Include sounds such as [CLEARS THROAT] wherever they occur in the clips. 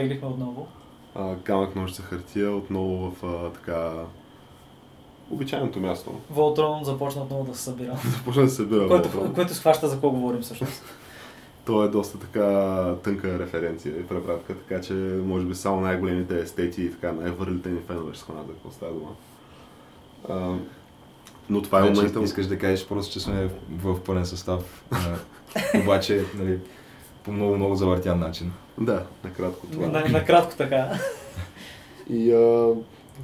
Потеглихме отново. А, камък ножица хартия отново в а, така обичайното място. Волтрон започна отново да се събира. [LAUGHS] Започна да се събира Което, Волтрон. което схваща за какво говорим всъщност. [LAUGHS] То е доста така тънка референция и препратка, така че може би само най-големите естети и така най-върлите ни фенове ще схванат за какво става дума. А, но това е Значи, момента... Искаш да кажеш просто, че сме в, в пълен състав. а, [LAUGHS] обаче, нали, по много, много завъртян начин. Да, накратко това. На, накратко така. И а,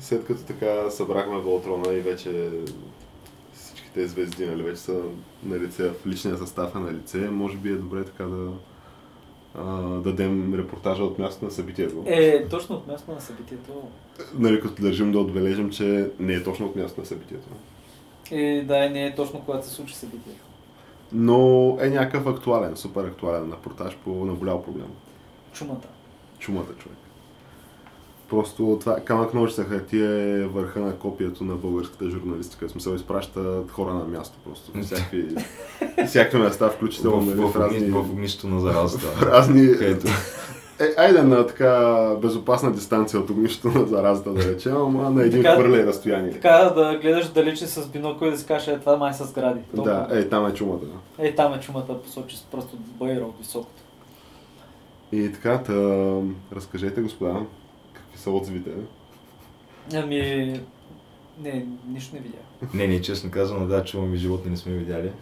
след като така събрахме Волтрона и вече всичките звезди нали, вече са на лице, в личния състав е на лице, може би е добре така да а, дадем репортажа от място на събитието. Е, точно от място на събитието. Нали, като държим да отбележим, че не е точно от място на събитието. И да, не е точно когато се случи събитието. Но е някакъв актуален, супер актуален репортаж по наболял проблем. Чумата. Чумата човек. Просто това камък ножица хартия е върха на копието на българската журналистика. В смисъл изпращат хора на място просто. Всякакви, всякакви места, включително в, нали, в, в разни... в огнището на заразата. в [LAUGHS] разни... където Е, айде на така безопасна дистанция от огнището на заразата, да речем, ама на един хвърля разстояние. Така да гледаш далече с бинокъл и да си кажеш, е, това май са сгради. Да, е, там е чумата. Е, там е чумата, посочи с просто байра от високото. И така, та, разкажете, господа, какви са отзивите? Ами, не, нищо не видях. Не, не, честно казано, да, чувам и животни не сме видяли.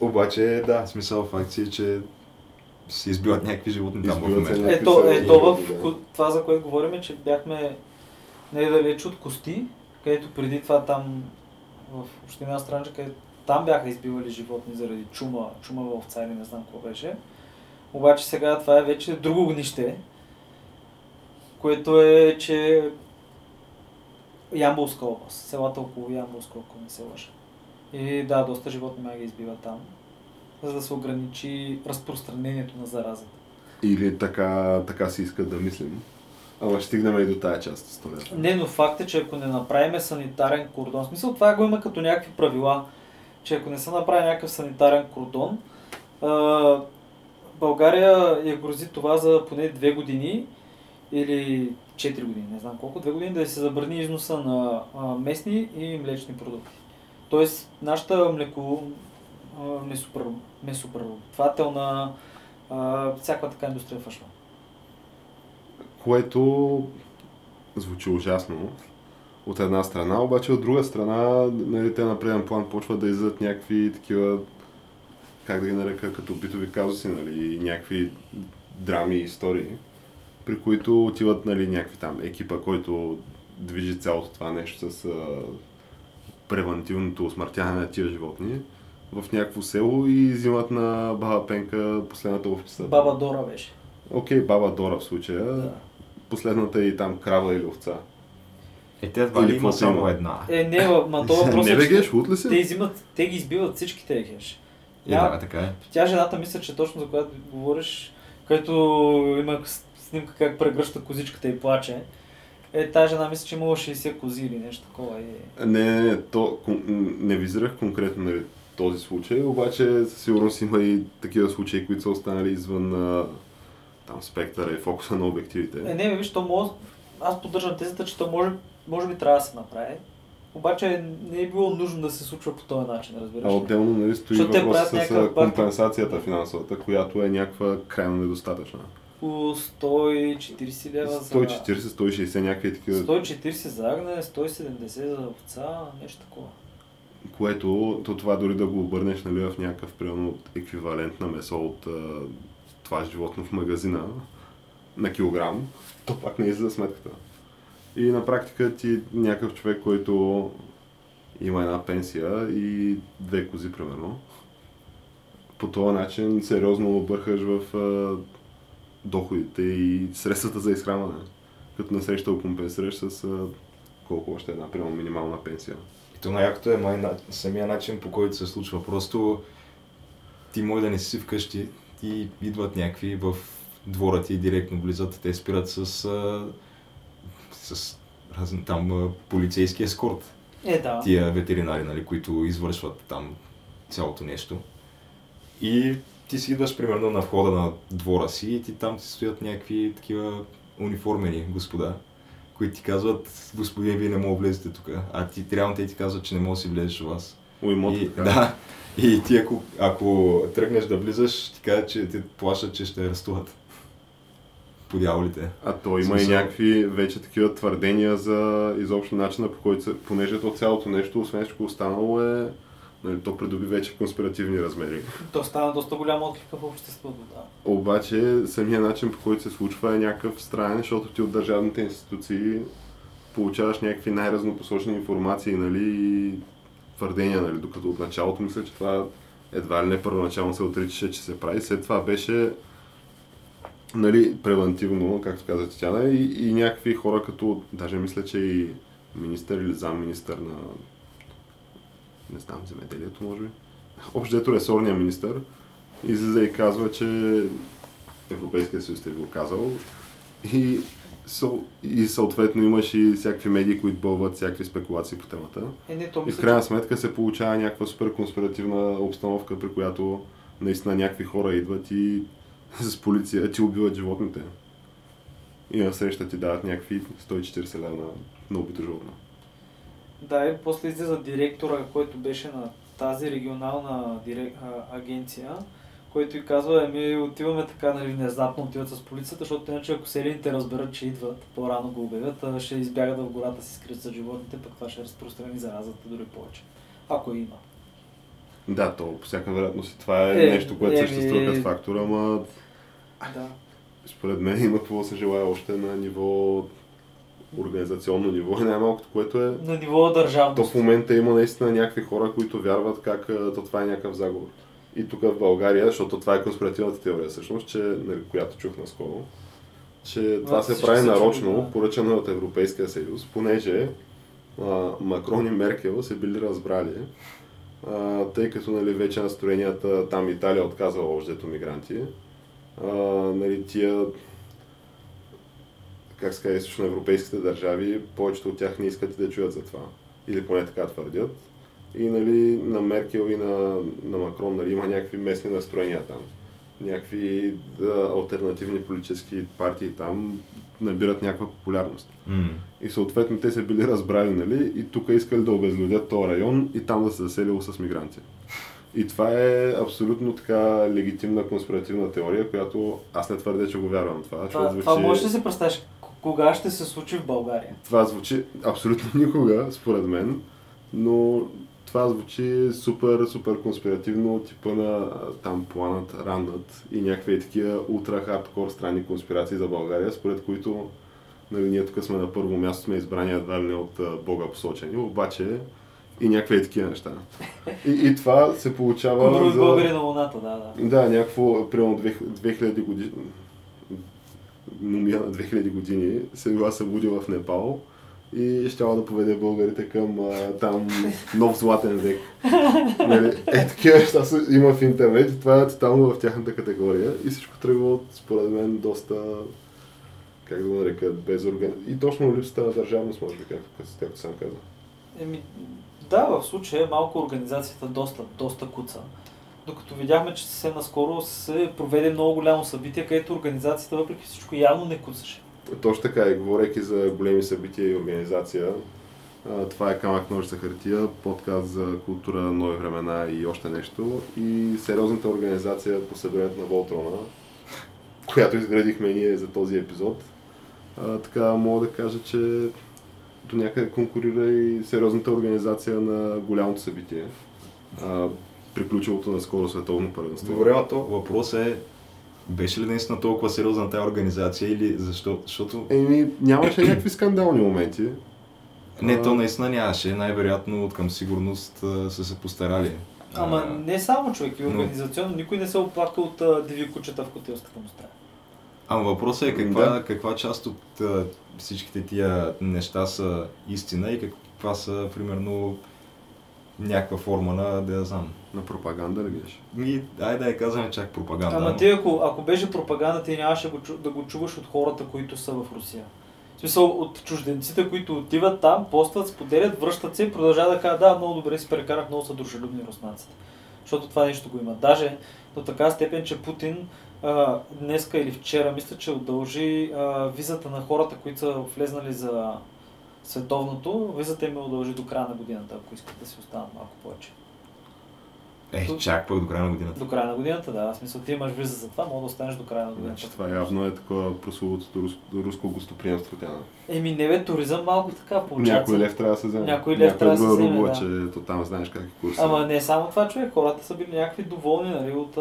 Обаче, да, смисъл в акция, че се избиват някакви животни там в момента. Ето, ето в това, за което говорим, е, че бяхме недалеч от Кости, където преди това там в община Странджа, където там бяха избивали животни заради чума, чумава овца или не знам какво беше. Обаче сега това е вече друго огнище, което е, че Ямбулска област, селата около Ямбулска, ако не се лъжа. И да, доста животни май ги избиват там, за да се ограничи разпространението на заразата. Или така, така си искат да мислим. Ама ще стигнем и до тая част от историята. Не, но факт е, че ако не направим санитарен кордон, в смисъл това го има като някакви правила, че ако не се направи някакъв санитарен кордон, България я грози това за поне две години или 4 години, не знам колко, две години да се забрани износа на местни и млечни продукти. Тоест, нашата млеко, месопреработвателна, всяка така индустрия фашва. Което звучи ужасно от една страна, обаче от друга страна, нали, те на преден план почват да излизат някакви такива, как да ги нарека, като битови казуси, нали, някакви драми и истории, при които отиват нали, някакви там екипа, който движи цялото това нещо с а, превентивното усмъртяване на тия животни в някакво село и взимат на баба Пенка последната овчица. Баба Дора беше. Окей, баба Дора в случая. Да. Последната и там крава или овца. Е, те едва ли има само една. Е, не, ма- то въпрос не е, бе, че геш, ли си? те изимат, те ги избиват всичките егеш. Е, да, бе, така е. Тя жената мисля, че точно за която говориш, където има снимка как прегръща козичката и плаче. Е, тази жена мисля, че имала 60 кози или нещо такова. И... Не, не, не, то не визирах конкретно нали, този случай, обаче със сигурност има и такива случаи, които са останали извън а, там спектъра и фокуса на обективите. Е, не, бе, виж, то може... Аз поддържам тезата, че то може, може би трябва да се направи. Обаче не е било нужно да се случва по този начин, разбираш А отделно нали, стои въпрос с компенсацията финансовата, която е някаква крайно недостатъчна. По 140 лева за... 140-160 някакви такива, 140 за агне, 170 за овца, нещо такова. което то това дори да го обърнеш нали, в някакъв примерно еквивалент на месо от това животно в магазина на килограм, то пак не излиза сметката. И на практика ти някакъв човек, който има една пенсия и две кози, примерно. По този начин сериозно обърхаш в а, доходите и средствата за изхранване. Като насреща го компенсираш с а, колко още една, примерно минимална пенсия. И то най-якото е май, на- самия начин по който се случва. Просто ти може да не си вкъщи и идват някакви в двора ти и директно влизат. Те спират с, а, с разни, там а, полицейски ескорт. Е, да. Тия ветеринари, нали, които извършват там цялото нещо. И ти си идваш примерно на входа на двора си и ти там ти стоят някакви такива униформени господа, които ти казват, господин, вие не мога да влезете тук. А ти реално те ти казват, че не може да си влезеш у вас. Уимото, И, така. да. И ти ако, ако тръгнеш да влизаш, ти казват, че те плашат, че ще арестуват. По дяволите. А то има Смисъл- и някакви вече такива твърдения за изобщо начина по който се, понеже то цялото нещо, освен всичко останало е, нали, то придоби вече конспиративни размери. То стана доста голяма отклика в обществото, да. Обаче самия начин по който се случва е някакъв странен, защото ти от държавните институции получаваш някакви най-разнопосочни информации нали, и твърдения, нали, докато от началото мисля, че това едва ли не първоначално се отричаше, че се прави. След това беше нали, превентивно, както каза Тетяна, и, и някакви хора като, даже мисля, че и министър или замминистър на не знам, земеделието може би. Общо ресорния министър излиза и казва, че Европейския съюз е го казал и, и съответно имаш и всякакви медии, които бълват всякакви спекулации по темата. Е, не, И в крайна сметка се получава някаква супер конспиративна обстановка, при която наистина някакви хора идват и [LAUGHS] с полиция ти убиват животните. И на среща ти дават някакви 140 лева на, на убито животно. Да, и после излиза директора, който беше на тази регионална дирек... а, агенция, който и казва, еми отиваме така, нали, внезапно отиват с полицията, защото иначе ако селените разберат, че идват, по-рано го обявят, ще избягат в гората си скрият за животните, пък това ще разпространи заразата дори повече. Ако има. Да, то по всяка вероятност и това е, Е, нещо, което еми- съществува като фактор, ама Да. според мен има какво да се желая още на ниво организационно ниво, [LAUGHS] най-малкото, което е На ниво То държавност. в момента има наистина някакви хора, които вярват как то това е някакъв заговор. И тук в България, защото това е конспиративната теория всъщност, че, нали, която чух наскоро, че това се всички прави нарочно, да. поръчано от Европейския съюз, понеже а, Макрон и Меркел се били разбрали, а, тъй като нали, вече настроенията там Италия отказала общото мигранти, а, нали, тия как казва, източноевропейските държави, повечето от тях не искат и да чуят за това. Или поне така твърдят. И нали, на Меркел и на, на Макрон нали, има някакви местни настроения там. Някакви да, альтернативни политически партии там набират някаква популярност. М. И съответно те се били разбрали, нали, и тук искали да обезлюдят този район и там да се заселило с мигранти. И това е абсолютно така легитимна конспиративна теория, която аз не твърдя, че го вярвам това. Това, защото това може ли си представиш? к- Кога ще се случи в България? това звучи абсолютно [LAUGHS] никога, според мен, но това звучи супер, супер конспиративно, типа на там планът, ранът и някакви такива ултра хардкор странни конспирации за България, според които нали, ние тук сме на първо място, сме избрани едва ли не от Бога посочени, обаче и някакви такива неща. И, и това се получава Куброви за... българи на Луната, да, да. Да, някакво, примерно 2000 години, номия на 2000 години, се била събуди в Непал и щяла да поведе българите към а, там нов златен век. нали, е, такива неща са- има в интернет и това е тотално в тяхната категория и всичко тръгва от, според мен, доста, как да го нарека, безорган... И точно липсата на държавност, може би, както, както съм казал. Еми, да, в случая малко организацията доста, доста куца. Докато видяхме, че се наскоро се проведе много голямо събитие, където организацията въпреки всичко явно не куцаше. Точно така и говорейки за големи събития и организация, това е Камък ножица хартия, подкаст за култура, нови времена и още нещо. И сериозната организация по събирането на Волтрона, която изградихме ние за този епизод, а, така мога да кажа, че до някъде конкурира и сериозната организация на голямото събитие. А, приключилото на скоро световно първенство. Добре, то въпрос е Беше ли наистина толкова сериозна тази организация или защо? Защото... Еми, нямаше някакви скандални моменти. Не, то наистина нямаше. Най-вероятно от към сигурност са се постарали. Ама А, не само човек, и но- организационно никой не се оплака от диви кучета в хотелската му стая. Ама въпросът е каква, Да. каква част от а, всичките тия неща са истина и каква са, примерно, някаква форма на, да я знам. На пропаганда ли беше? Ми, ай да я казваме чак пропаганда. Ама но- ти ако, ако беше пропаганда, ти нямаше го, да го чуваш от хората, които са в Русия. В смисъл от чужденците, които отиват там, постват, споделят, връщат се и продължават да кажат, да, много добре си прекарах, много са дружелюбни руснаците. Защото това нещо го има. Даже до така степен, че Путин а, днеска или вчера, мисля, че удължи а, визата на хората, които са влезнали за световното, визата им е удължи до края на годината, ако искат да си останат малко повече. Е, чак пък до края на годината. До края на годината, да. В смисъл, ти имаш виза за това, мога да останеш до края на годината. Значи това явно е такова прословутото руско, руско гостоприемство тя. Еми, не бе, туризъм малко така получава. Някой лев трябва да се вземе. Някой лев трябва да се вземе, да. че то там знаеш как е курса. Ама не само това, човек. Хората са били някакви доволни, нали, от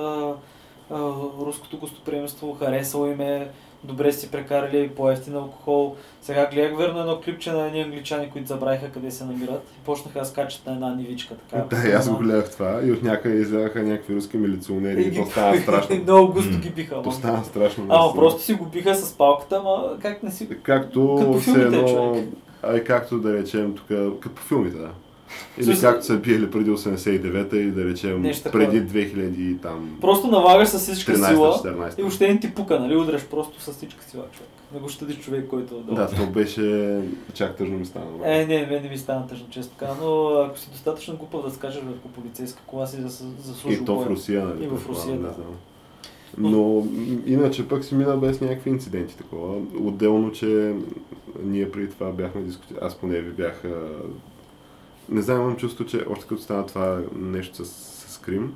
руското гостоприемство, харесало им е, добре си прекарали по-ефтин алкохол. Сега гледах верно едно клипче на едни англичани, които забравиха къде се намират и почнаха да скачат на една нивичка. Така, Да, и аз го гледах това и от някъде излягаха някакви руски милиционери и, ги то стана страшно. [LAUGHS] Много густо ги биха. То стана страшно. Ама просто си го биха с палката, ама как не си... Както филмите, едно, ай както да речем тук, като по филмите, да. Или както са биели преди 89-та и да речем Нещо преди 2000 и там Просто налагаш с всичка сила 13-14. и въобще не ти пука, нали? Удряш просто с всичка сила, човек. Не го щадиш човек, който е долу. Да, то беше чак тъжно ми стана. бе. Е, не, мен не ми стана тъжно, често така, но ако си достатъчно глупав да скажеш върху полицейска кола си, да заслужи И то в Русия, нали? И в Русия, да. знам. Но иначе пък си мина без някакви инциденти такова. Отделно, че ние преди това бяхме дискути... Аз поне ви бях... Не знам, имам чувство, че още като стана това нещо с, с Крим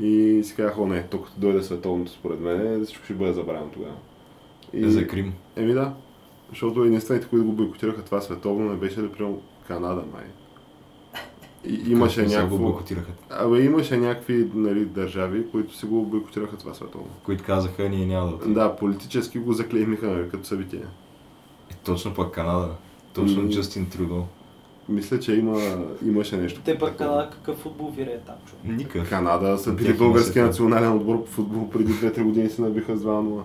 и си казах, о не, тук дойде световното според мен, всичко ще бъде забравено тогава. Е, За Крим. Еми да, защото единствените, които го бойкотираха това световно, не беше ли примерно Канада, май. И, имаше Как го някакво... бойкотираха. Абе, имаше някакви нали, държави, които си го бойкотираха това световно. Които казаха, ние няма да отидем. Да, политически го заклеймиха нали, като събитие. Е, точно пък Канада. Точно М. Джастин Трюдо. Мисля, че има, имаше нещо. Те пък. Канада какъв футбол вирее там, човек. Никакъв. Канада са били Тях има български света. национален отбор по футбол преди 2-3 години се набиха с 2-0.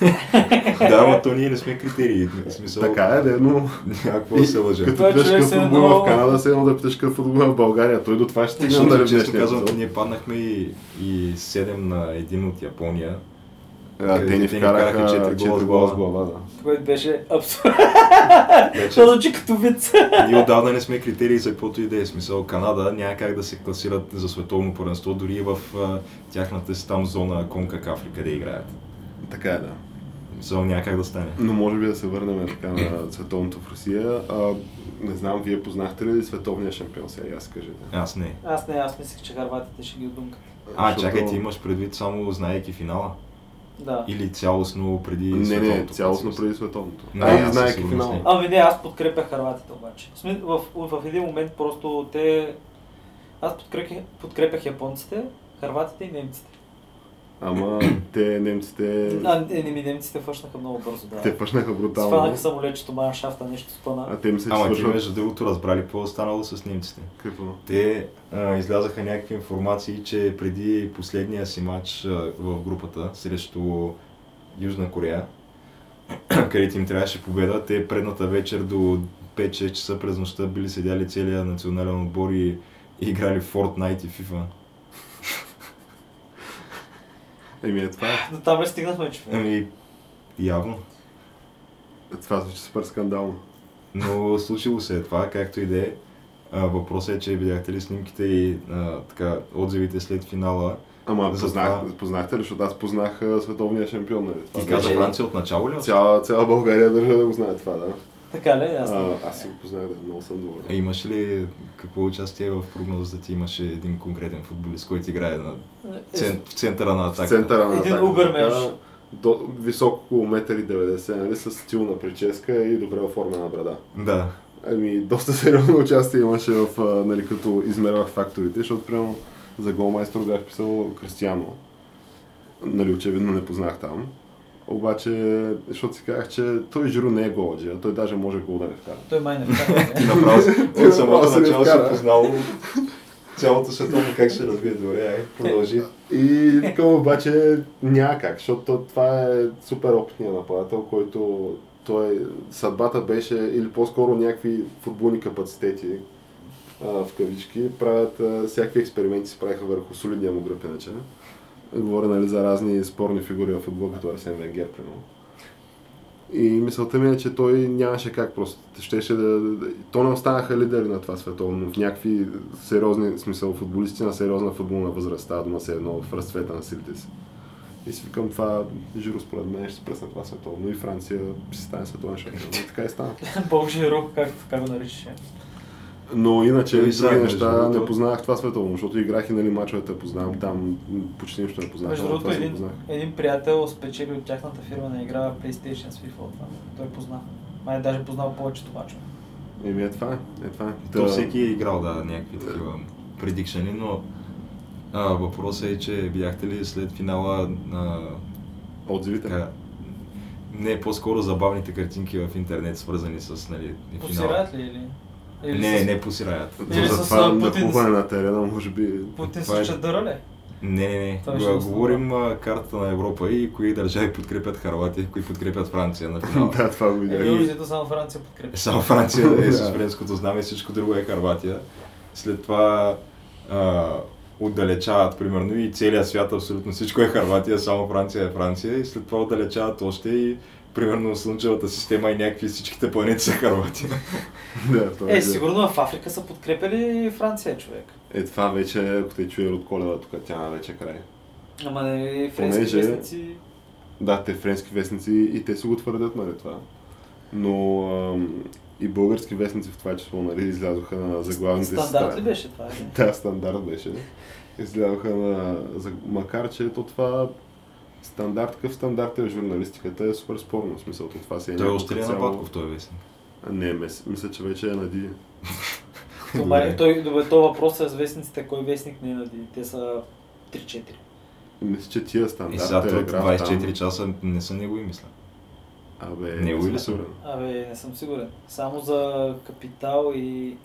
[LAUGHS] да, но то ние не сме критерии. В смисъл, Така е, да, но Някакво да се лъжа. като е питаш какъв се футбол едно- в Канада, се едно да питаш какъв футбол в България. Той до това ще стигне Защото, често казвам, ние паднахме и, и 7 на 1 от Япония. А, те ни вкараха вкараха 4 четири гола с глава. да. Което беше абсурдно. Вече Това звучи като виц. ние отдавна не сме критерии за каквото и да е. Смисъл, Канада няма как да се класират за световно първенство, дори и в а, тяхната си там зона Конкакаф, къде играят. Така е, да. Смисъл, няма как да стане. Но може би да се върнем така на световното в Русия. А, не знам, вие познахте ли световния шампион сега? Аз кажете. Аз не. Аз не, аз мислех, че харватите ще ги отдумкат. А, Защото- чакай, ти имаш предвид само знаейки финала? Да. Или цялостно преди Не, не, световното? цялостно преди световното. Не, аз знаеки сигурност финала. не. Ами не, аз подкрепях харватите обаче. В, в, в един момент просто те... Аз подкрепях, подкрепях японците, харватите и немците. Ама [CLEARS THROAT] те немците... А, не, не ми немците фъшнаха много бързо, да. Те пъшнаха брутално. Сванаха самолетчето, маншафта, нещо спъна. А те мисля, че Ама ти свършват... между другото разбрали какво е станало с немците. Какво? Те а, излязаха някакви информации, че преди последния си матч а, в групата срещу Южна Корея, [CLEARS THROAT] където им трябваше победа, те предната вечер до 5-6 часа през нощта били седяли целия национален отбор и, и играли в Fortnite и FIFA. Еми, е, това е. До там ли стигнахме, че Ами, явно. Това звучи супер скандално. Но случило се е това, както и да е. Въпросът е, че видяхте ли снимките и а, така, отзивите след финала. Ама За познах, това- познахте ли, защото аз познах а, световния шампион, нали? Ти каза Франция от начало ли? Цяла, цяла България държа да го знае това, да. Така ли? Аз. А, аз си го познах, да, много съм доволен. А имаш ли какво участие в прогнозата ти имаше един конкретен футболист, който играе на цен, в центъра на В атака? центъра на Един атаката, убермеш. така, До, високо около 1,90 м, нали, с стилна прическа и добре оформена брада. Да. Ами, доста [LAUGHS] сериозно участие имаше в, нали, като измервах факторите, защото, примерно, за голмайстор бях писал Кристиано. нали, очевидно не познах там. Обаче, защото си казах, че той Жиру не е голаджия, той даже може гол да не вкара. Той май не вкара. Ти направо [LAUGHS] от самото начало си познал цялото световно как ще развие. Добре, ай, продължи. И така обаче няма как, защото то- това е супер опитният нападател, който той, съдбата беше, или по-скоро някакви футболни капацитети, а, в кавички, правят а, всякакви експерименти, се правиха върху солидния му гръб иначе. Говоря нали, за разни спорни фигури в футбол, като Арсен Венгер, примерно. И мисълта ми е, че той нямаше как просто. Щеше да, то не останаха лидери на това световно. В някакви сериозни, смисъл футболисти на сериозна футболна възраст. Става дума се едно в разцвета на силите си. И си викам това, Жиро според мен ще се пресне това световно и Франция ще стане световен шампион. Така и стана. [LAUGHS] Бог Жиро, как, как го наричаше. Но иначе Той други неща не познавах това световно, защото играх и нали мачовете познавам там, почти нищо не познавах. Между другото, един, един приятел спечели от тяхната фирма на игра PlayStation с FIFA това. Той позна. Май е даже познал повечето мачове. Еми е това, е това. То Та- всеки е играл, да, някакви такива предикшени, но а, въпросът е, че видяхте ли след финала на Отзивите. така, не, по-скоро забавните картинки в интернет, свързани с нали, и финала. Ли или? Или Не, с... не посираят. Или За с, това Путин нахлупване на терена, може би... Путин Това е- с чадъра ли? Не, не, не. Това. Говорим а, картата на Европа и кои държави подкрепят Харватия, кои подкрепят Франция на финала. [LAUGHS] да, това го видях. Е, виждате, само Франция подкрепя. Само Франция е [LAUGHS] с френското знаме, всичко друго е Харватия. След това а, отдалечават, примерно, и целият свят, абсолютно всичко е Харватия, само Франция е Франция. И след това отдалечават още и, примерно, Слънчевата система и някакви всичките планети са Харватия. [LAUGHS] да, това Е, видях. сигурно в Африка са подкрепили Франция, човек. Е, това вече, ако те чуе от коледа, тук тя вече край. Ама не френски Понеже- вестници. Да, те френски вестници и те си го твърдят, нали, това. Но ам, и български вестници в това число, нали, излязоха на заглавните си Стандарт ли беше това? или? [LAUGHS] Да, стандарт беше. Излязоха на... Макар, че то това стандарт, какъв стандарт е в журналистиката е супер спорно. В смисъл, то това си е Той някакво още е цяло- на Батков, той вестник? А, Не, мис, мисля, че вече е на Ди. [LAUGHS] То, май, той, добре, то въпрос е с вестниците, кой вестник не е нади. Те са 3-4. Мисля, че тия И стандарт сега телеграф 24 там... часа не са негови мисля. Абе, Негови не съм ли са? сигурен. Абе, не съм сигурен. Само за капитал и...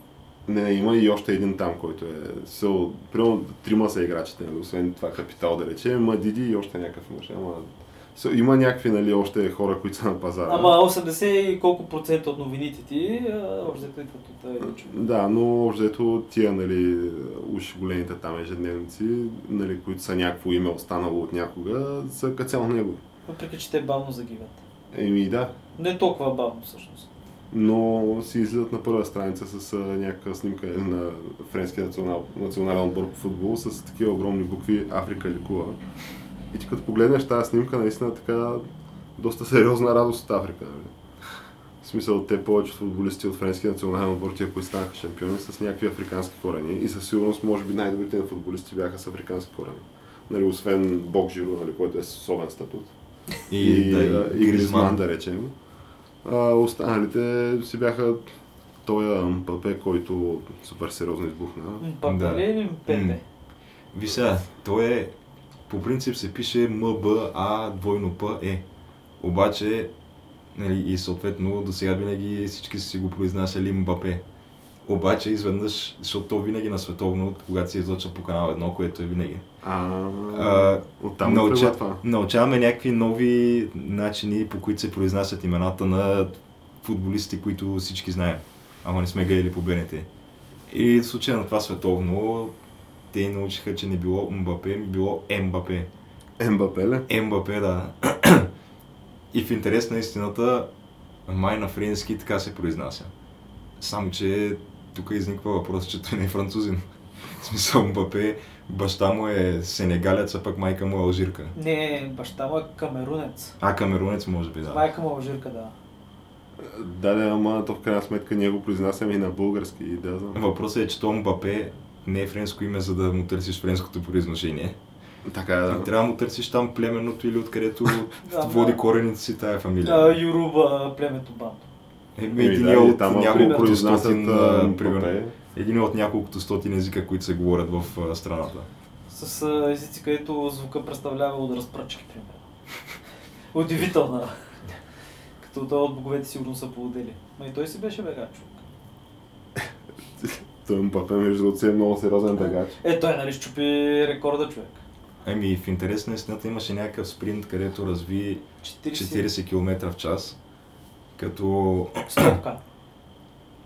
Не, не, има и още един там, който е... Со, примерно трима са играчите, нали, освен това капитал да речем, има Диди и още някакъв имаше, ама... Има някакви, нали, още хора, които са на пазара. Ама 80 и колко процента от новините ти, още идват от един човек. Да, но взето тия, нали, уж големите там ежедневници, нали, които са някакво име останало от някога, са като цяло него. Въпреки, че те бавно загиват. Еми да, Не толкова бавно всъщност. Но си излизат на първа страница с а, някаква снимка на френския национал, национален отбор по футбол с такива огромни букви Африка ликува. И ти като погледнеш тази снимка, наистина така доста сериозна радост от Африка. Нали? В смисъл, те повечето футболисти от френския национален отбор, тия, които станаха шампиони, с някакви африкански корени. И със сигурност, може би, най-добрите футболисти бяха с африкански корени. Нали, освен Бог Жиро, нали, който е с особен статут. И, и, да, а, и Гризман, да речем. А, останалите си бяха той Мпапе, който супер сериозно избухна. Папе Да. ли или М. Пепе? Виж сега, той е, по принцип се пише МБА двойно П Е. Обаче, нали, и съответно до сега винаги всички са си го произнасяли Мбапе. Обаче изведнъж, защото то винаги на световно, когато се излъчва по канал едно, което е винаги. А, А, оттам науча- науча... това. Научаваме някакви нови начини, по които се произнасят имената на футболистите, които всички знаем. Ама не сме гледали по БНТ. И в случая на това световно, те научиха, че не било Мбапе, ми било Ембапе. Ембапе ли? Ембапе, да. И в интерес на истината, май на френски така се произнася. Само, че тук изниква въпрос, че той не е французин. В смисъл Мбапе, баща му е сенегалец, а пък майка му е алжирка. Не, баща му е камерунец. А, камерунец може би, да. Майка му е алжирка, да. Да, да, ама то в крайна сметка ние го произнасяме и на български. И да, знам. Въпросът е, че то Мбапе не е френско име, за да му търсиш френското произношение. Така да. Трябва да му търсиш там племенното или откъдето [LAUGHS] Да, води да. корените си тая фамилия. А, Юруба, племето Бандо. Е, Еми, един да, е от там няколкото стотин, примерно, един от няколкото стотин езика, които се говорят в а, страната. с а, езици, където звука представлява от разпръчки, примерно. Удивителна. Като той от боговете сигурно са поводели. Ма и той си беше бегач. [LAUGHS] Той Мбапе, между другото, си е много сериозен бегач. Е, той нали щупи рекорда, човек. Ами в интерес на истината имаше някакъв спринт, където разви 40, 40 км в час. Като... стопка.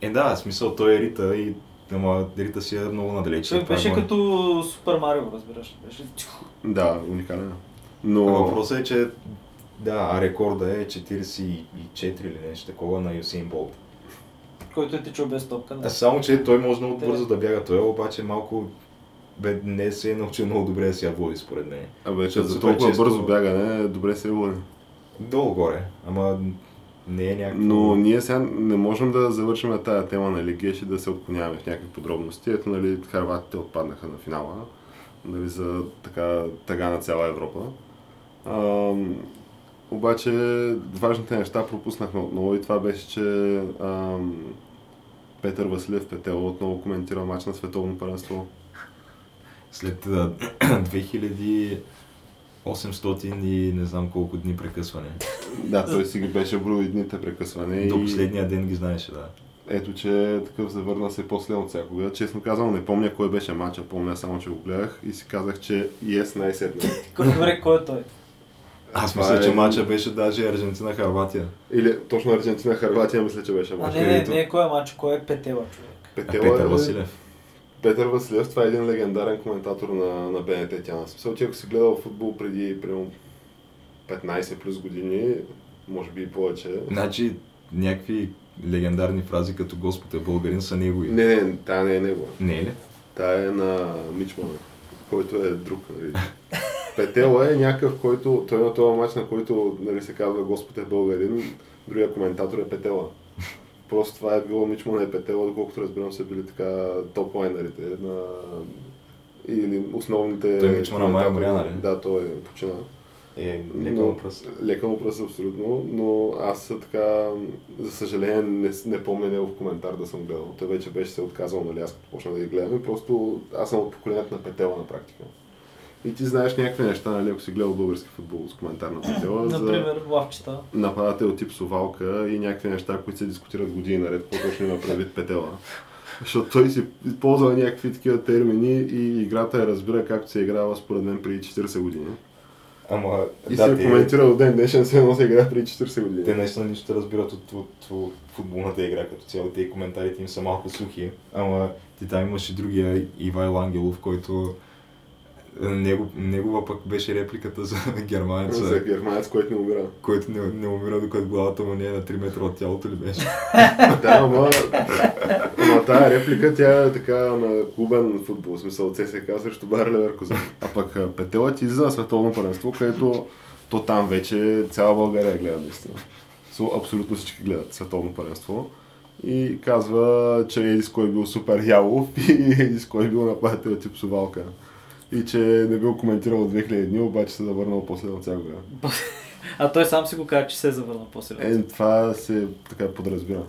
Е да, в смисъл той е Рита и Ама Рита си е много надалече. Той беше е мое- като Супер Марио, разбираш. Беше... Да, уникален. А Но... Въпросът е, че да, а рекорда е 44 или нещо такова на Юсейн Болт. Който е тичал без топка. А само, че той може много бързо да бяга. Той е обаче малко бе, не се е научил много добре да си я води, според мен. Абе, че Защото за толкова често- бързо бягане, добре се е води. Долу-горе, ама не е някакво... Но ние сега не можем да завършим тази тема на Лигеш и да се отклоняваме в някакви подробности. Ето, нали, харватите отпаднаха на финала нали, за така тъга на цяла Европа. А, обаче важните неща пропуснахме отново и това беше, че а, Петър Василев Петел отново коментира матч на световно първенство. След 2000 [CLEARS THROAT] 800 и не знам колко дни прекъсване. да, той си ги беше брил и дните прекъсване. До последния ден ги знаеше, да. Ето, че такъв завърна се после от всякога. Честно казвам, не помня кой беше матча, помня само, че го гледах и си казах, че е най-сетне. [LAUGHS] Кой добре, кой е той? Аз мисля, че е- мача беше даже Аржентина-Харватия. Или точно Аржентина-Харватия мисля, че беше матча. А, не, не, не, е кой е матч, кой е Петела човек. Петела, Петел Василев. Петър Василев, това е един легендарен коментатор на, на БНТ Тяна. Смисъл, ти ако си гледал футбол преди примерно 15 плюс години, може би и повече. Значи, някакви легендарни фрази като Господ е българин са негови. Не, не, тая не е него. Не е ли? Тая е на Мичман, който е друг. Нали. [LAUGHS] Петела е някакъв, който, той е на този матч, на който нали, се казва Господ е българин, другия коментатор е Петела. Просто това е било Мичман е Петела, доколкото разбирам са били така топ-лайнерите на или основните... Той Мичмана май коментатори. умря, нали? Да, той е почина. Е, Но- Лека му пръст абсолютно, но аз така, за съжаление, не, не помня негов коментар да съм гледал. Той вече беше се отказал, нали, аз като почна да ги гледам просто аз съм от поколението на Петела на практика. И ти знаеш някакви неща, нали, ако си гледал български футбол с коментар на Петела, за Например, лавчета. нападател тип Совалка и някакви неща, които се дискутират години наред, какво точно има предвид Петела. Защото той си ползва някакви такива термини и играта я разбира както се е играла според мен преди 40 години. Ама, И да, се те, коментира ден днешен, все едно се играе преди 40 години. те наистина нищо не разбират от, от, от, футболната игра като цяло. Те коментарите им са малко сухи. Ама ти там имаш и другия Ивайло Ангелов, който него, негова пък беше репликата за германеца, За германец, който не умира. който не, не умира докато главата му не е на 3 метра от тялото ли беше. [LAUGHS] да, ама, ама тая реплика, тя е така на клубен футбол, в смисъл ЦСКА срещу Бар Леверкузен. А пък а, Петела ти излиза на световно първенство, където то там вече цяла България гледа наистина. Абсолютно всички гледат световно първенство. И казва, че еди с кой бил супер ялов и еди с кой бил нападател тип Сувалка. И че не бил коментирал от 2000 дни, обаче се завърнал после от всякога. [LAUGHS] А той сам си го каза, че се е завърнал после. Е, това се така подразбира.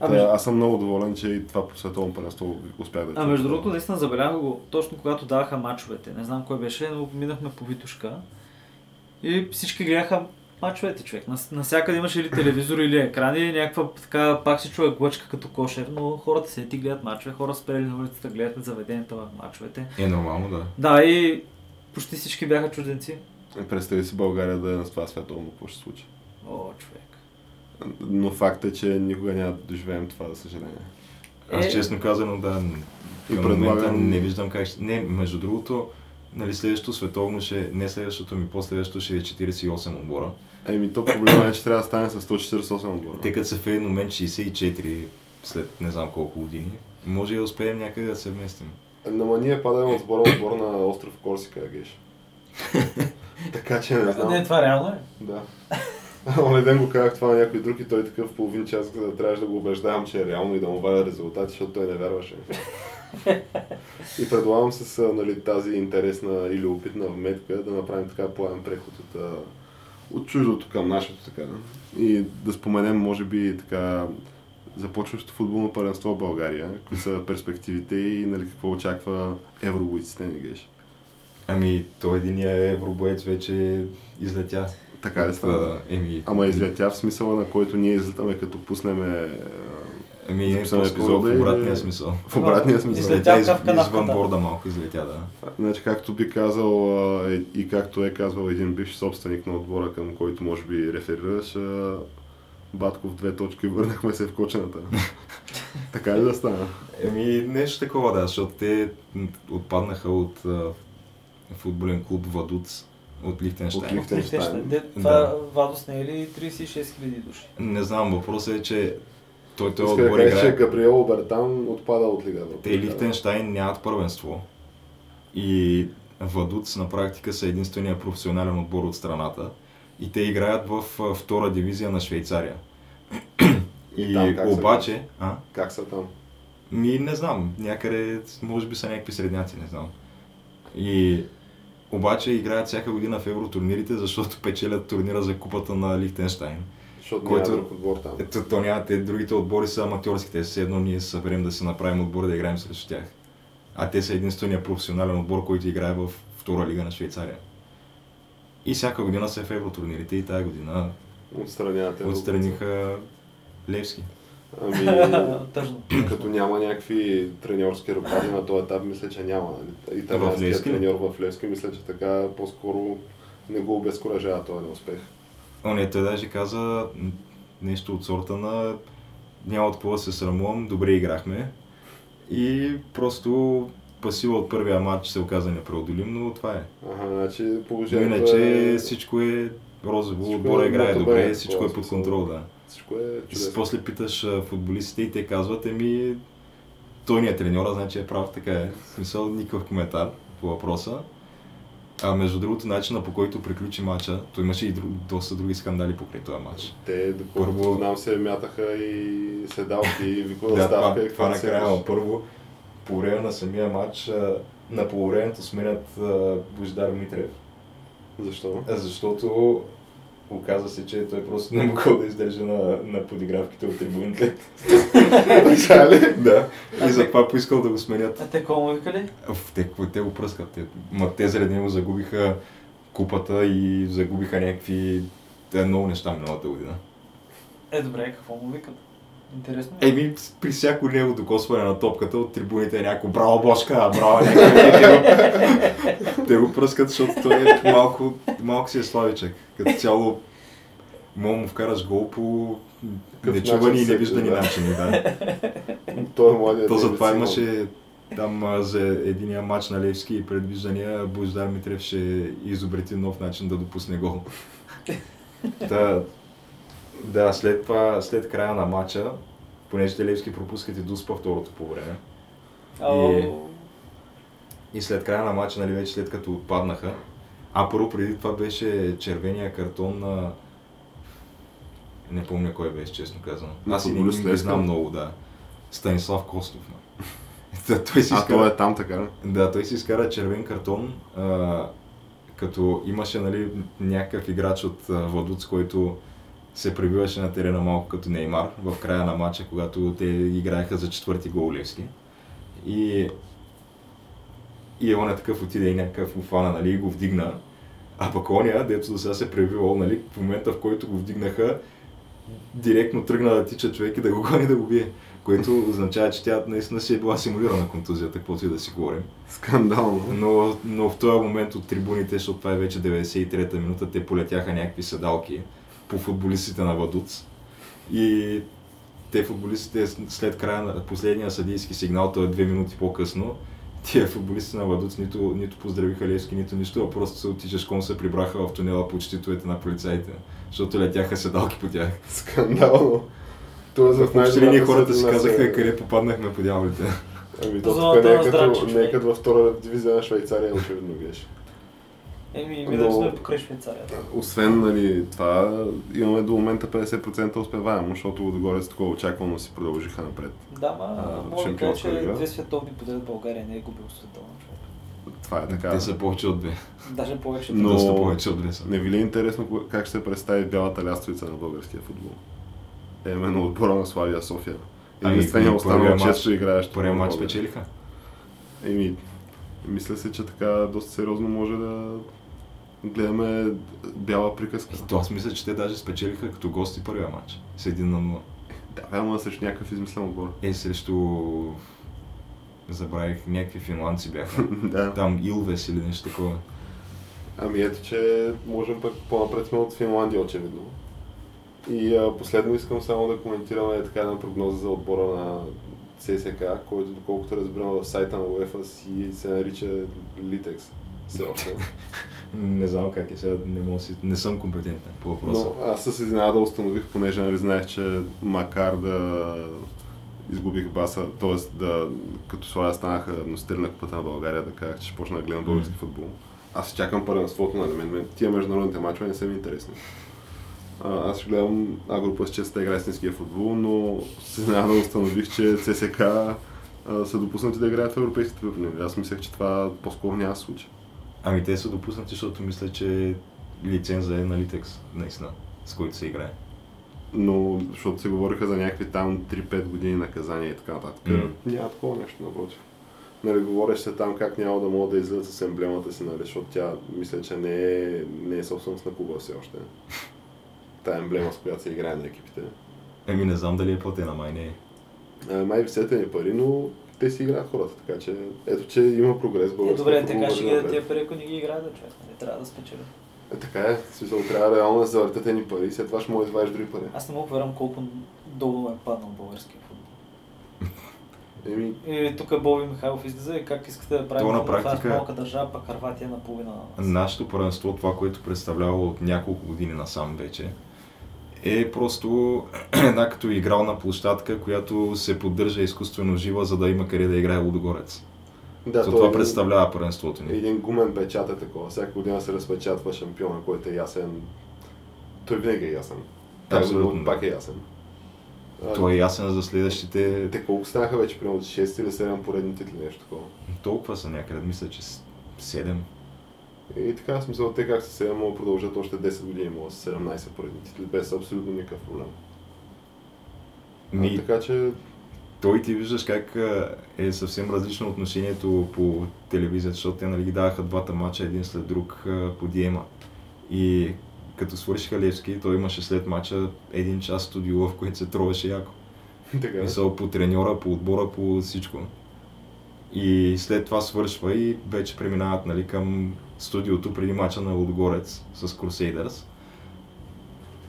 а, между, аз съм много доволен, че и това по световно първенство успях да а между другото, наистина забелязах го точно когато даваха мачовете. Не знам кой беше, но минахме по Витушка. И всички гледаха мачовете, човек. Нас, насякъде имаше или телевизор, или екрани, някаква така, пак се чува глъчка като кошер, но хората се ти гледат мачове, хора спрели на улицата, гледат на заведенията в мачовете. Е, нормално, да. Да, и почти всички бяха чужденци. Представи си България да е на това световно, какво ще случи. О, човек. Но факт е, че никога няма да доживеем това, за съжаление. Аз Е. честно казано, да, И предлагам- не виждам как ще... Не, между другото, нали, следващото световно ще... Не следващото ми, последващото ще е 48 отбора. Еми, то проблема е, че трябва да стане с 148 отбора. Те като са в един момент 64 след не знам колко години, може и да успеем някъде да се вместим. Но ние падаме от сбора отбор на остров Корсика, Геш. [LAUGHS] така че не знам. Не, това реално е. Да. [LAUGHS] Оня ден го казах това на някой друг и той такъв половин час да трябваше да го убеждавам, че е реално и да му валя резултати, защото той не вярваше. [LAUGHS] [LAUGHS] и предлагам с нали, тази интересна или опитна вметка да направим така плавен преход от, от чуждото към нашето така. И да споменем, може би, така започващото футболно първенство в България, кои са перспективите и нали, какво очаква евровойците ни геш. Ами, той единия евробоец вече излетя. Така ли става? Да, еми, Ама излетя в смисъла, на който ние излетаме като пуснем е, Ами, е по-скоро епизода в обратния смисъл. [LAUGHS] в обратния смисъл. Излетя из, в канавката. извън борда малко, излетя, да. Значи, както би казал е- и както е казвал един бивш собственик на отбора, към който може би реферираш, Батков две точки, върнахме се в кочената. [LAUGHS] така ли да стана? Еми, нещо такова, да, защото те отпаднаха от а, футболен клуб Вадуц от Лихтенштайн. От. Лихтенщайн. Де- Да. Това Вадос не е ли 36 000 души? Не знам, въпросът е, че той този Иска да отбор кажеш, че играе. Габриел Обертан отпада от Лига Европа. Те Лихтенштайн нямат първенство. И Вадуц на практика са единствения професионален отбор от страната. И те играят в втора дивизия на Швейцария. И И, там как са? обаче, а? Как са там? Ми не знам, някъде може би са някакви средняци, не знам. И обаче играят всяка година в евротурнирите, защото печелят турнира за купата на Лихтенштайн. Защото Който- няма друг отбор там. Ето, то няма, те, другите отбори са аматьорски, те са все едно ние съберем да си направим отбор да играем срещу тях. А те са единствения професионален отбор, който играе в втора лига на Швейцария. И всяка година са в евротурнирите и тази година Отстранявате. отстраниха Левски. Ами, [LAUGHS] като няма някакви треньорски ръководи на този етап, мисля, че няма. Италианският треньор в Левски, мисля, че така по-скоро не го обезкуражава този неуспех. О, не, той даже каза нещо от сорта на няма от какво да се срамувам, добре играхме. И просто пасива от първия матч се оказа непреодолим, но това е. Ага, значи положението иначе е... всичко е розово, Всичко отбора е играе добре, добре, всичко е под контрол, да. Всичко е чудесно. после питаш футболистите и те казват, еми, той ни е треньора, значи е прав, така е. В смисъл, никакъв коментар по въпроса. А между другото, начина по който приключи матча, то имаше и друг, доста други скандали покрай този матч. Те, доколкото Първо- знам, се мятаха и седалки и викова Да, ставка това, това накрая, но първо, по време на самия матч, на полувремето сменят Бождар Митрев, Защо? защото оказа се, че той просто не могъл да издържа на, на подигравките от трибуните. Така ли? да. И затова поискал да го сменят. А те какво му викали? Те, те го пръскат. Те, ма те заради него загубиха купата и загубиха някакви те, много неща миналата година. Е, добре, какво му викат? Интересно. Еми, при всяко него докосване на топката от трибуните е някакво браво Бошка, браво някакво. те го пръскат, защото той е малко, малко си е славичък. Като цяло мога му вкараш гол по нечувани и невиждани да. начини. Да. Той е младият. То затова имаше там за единия матч на Левски и предвиждания Бождар Митрев ще изобрети нов начин да допусне гол. Та, да, след това, след края на матча, понеже те Левски пропускат и Дуспа второто по време, Ало, и- и след края на матча, нали вече след като отпаднаха, а първо преди това беше червения картон на... Не помня кой беше, честно казано. На Аз и не, не знам много, да. Станислав Костов. ма. [LAUGHS] Та той си А изкара... той е там, така? Да, той си изкара червен картон, а, като имаше нали, някакъв играч от а, Владуц, който се пребиваше на терена малко като Неймар в края на матча, когато те играеха за четвърти гол Левски. И, и он е такъв отиде и някакъв уфана, нали, и го вдигна. А пък оня, дето до сега се пребивал, нали, в момента в който го вдигнаха, директно тръгна да тича човек и да го гони да го бие. Което означава, че тя наистина си е била симулирана контузията, каквото и да си говорим. Скандално. Но, но в този момент от трибуните, защото това е вече 93-та минута, те полетяха някакви седалки по футболистите на Вадуц. И те футболистите след края на последния съдийски сигнал, той е две минути по-късно, тия футболисти на Вадуц нито, нито поздравиха Левски, нито нищо, а просто се отичашком се прибраха в тунела по чтитовете на полицаите, защото летяха седалки по тях. Скандално. Тоест В общи линии хората си казаха къде попаднахме по дяволите. Ами то тук не е като, е във втора дивизия на Швейцария, очевидно геш. Еми, минали Но- сме покрай Швейцария. Освен нали, това, имаме до момента 50% успеваемо, защото отгоре с такова очаквано си продължиха напред. Да, ма, А, мога да кажа, че две световни подред България не е губил световна човек. Това е така. Те са повече от две. Даже повече. Но- Доста повече от две са. Не ви ли е интересно как ще се представи бялата лястовица на българския футбол? Е, именно отбора на Славия София. Ами, Единствения и останал първия често играещ. Първия матч България. печелиха. Еми, Мисля се, че така доста сериозно може да гледаме бяла приказка. И то аз мисля, че те даже спечелиха като гости първия матч. С 1 на 0. Да, ама срещу някакъв измислен отбор. Е, срещу... Забравих, някакви финландци бяха. [LAUGHS] да. Там Илвес или нещо такова. Ами ето, че можем пък по-напред сме от Финландия, очевидно. И а, последно искам само да коментираме така една прогноза за отбора на ЦСК, който доколкото разбирам в сайта на UEFA си се нарича Litex. Все още. [LAUGHS] Не знам как е сега, не, мога си, не съм компетентен по въпроса. Но аз с изненада установих, понеже нали знаех, че макар да изгубих баса, т.е. да като своя станаха носители на пътя на България, да кажа, че ще почна да гледам български футбол. Аз чакам първенството, нали, мен, мен тия международните мачове не са ми интересни. А, аз ще гледам Агропас честа игра истинския футбол, но се изненада установих, че ЦСК а, са допуснати да играят в европейските турнири. Аз мислех, че това по-скоро няма случи. Ами те са допуснати, защото мисля, че лиценза е на Litex, наистина, с който се играе. Но, защото се говориха за някакви там 3-5 години наказания и така нататък. М. Няма такова нещо, напротив. Нали, говореше се там как няма да могат да излизат с емблемата си, нали, защото тя мисля, че не е, не е собственост на клуба все още. Тая емблема, с която се играе на екипите. Еми не знам дали е платена, май не е. А, май висете ни пари, но те си играят хората, така че ето, че има прогрес. Е, добре, така ще ги напред. тия пари, ако не ги играят, да човек. Не трябва да спечелят. Е, така е, в смисъл трябва реално да завъртате ни пари, след това ще може да извадиш други пари. Аз не мога да вярвам колко долу е паднал българския футбол. Еми, И тук Боби Михайлов излиза и как искате да правим на с практика- малка държава, пък Харватия на половина. Нашето първенство, това, което представлява от няколко години насам вече, е просто [CLEARS THROAT] една като игрална площадка, която се поддържа изкуствено жива, за да има къде да играе Лудогорец. да, то това е- представлява първенството ни. Един гумен печат е такова. Всяка година се разпечатва шампиона, който е ясен. Той винаги е ясен. Абсолютно, да. пак е ясен. Той е ясен за следващите... Те колко станаха вече, примерно 6 или 7 поредни титли, нещо такова. Толкова са някъде, мисля, че с- 7. И така, в смисъл, те как са 7, могат да продължат още 10 години, могат с 17 поредни титли, без абсолютно никакъв проблем. А, Ми, така че, той ти виждаш как а, е съвсем различно отношението по телевизията, защото те нали, ги даваха двата мача един след друг а, по Диема. И като свършиха Левски, той имаше след мача един час студио, в което се тровеше яко. така. Мисъл по треньора, по отбора, по всичко. И след това свършва и вече преминават нали, към студиото преди мача на Лудогорец с Crusaders.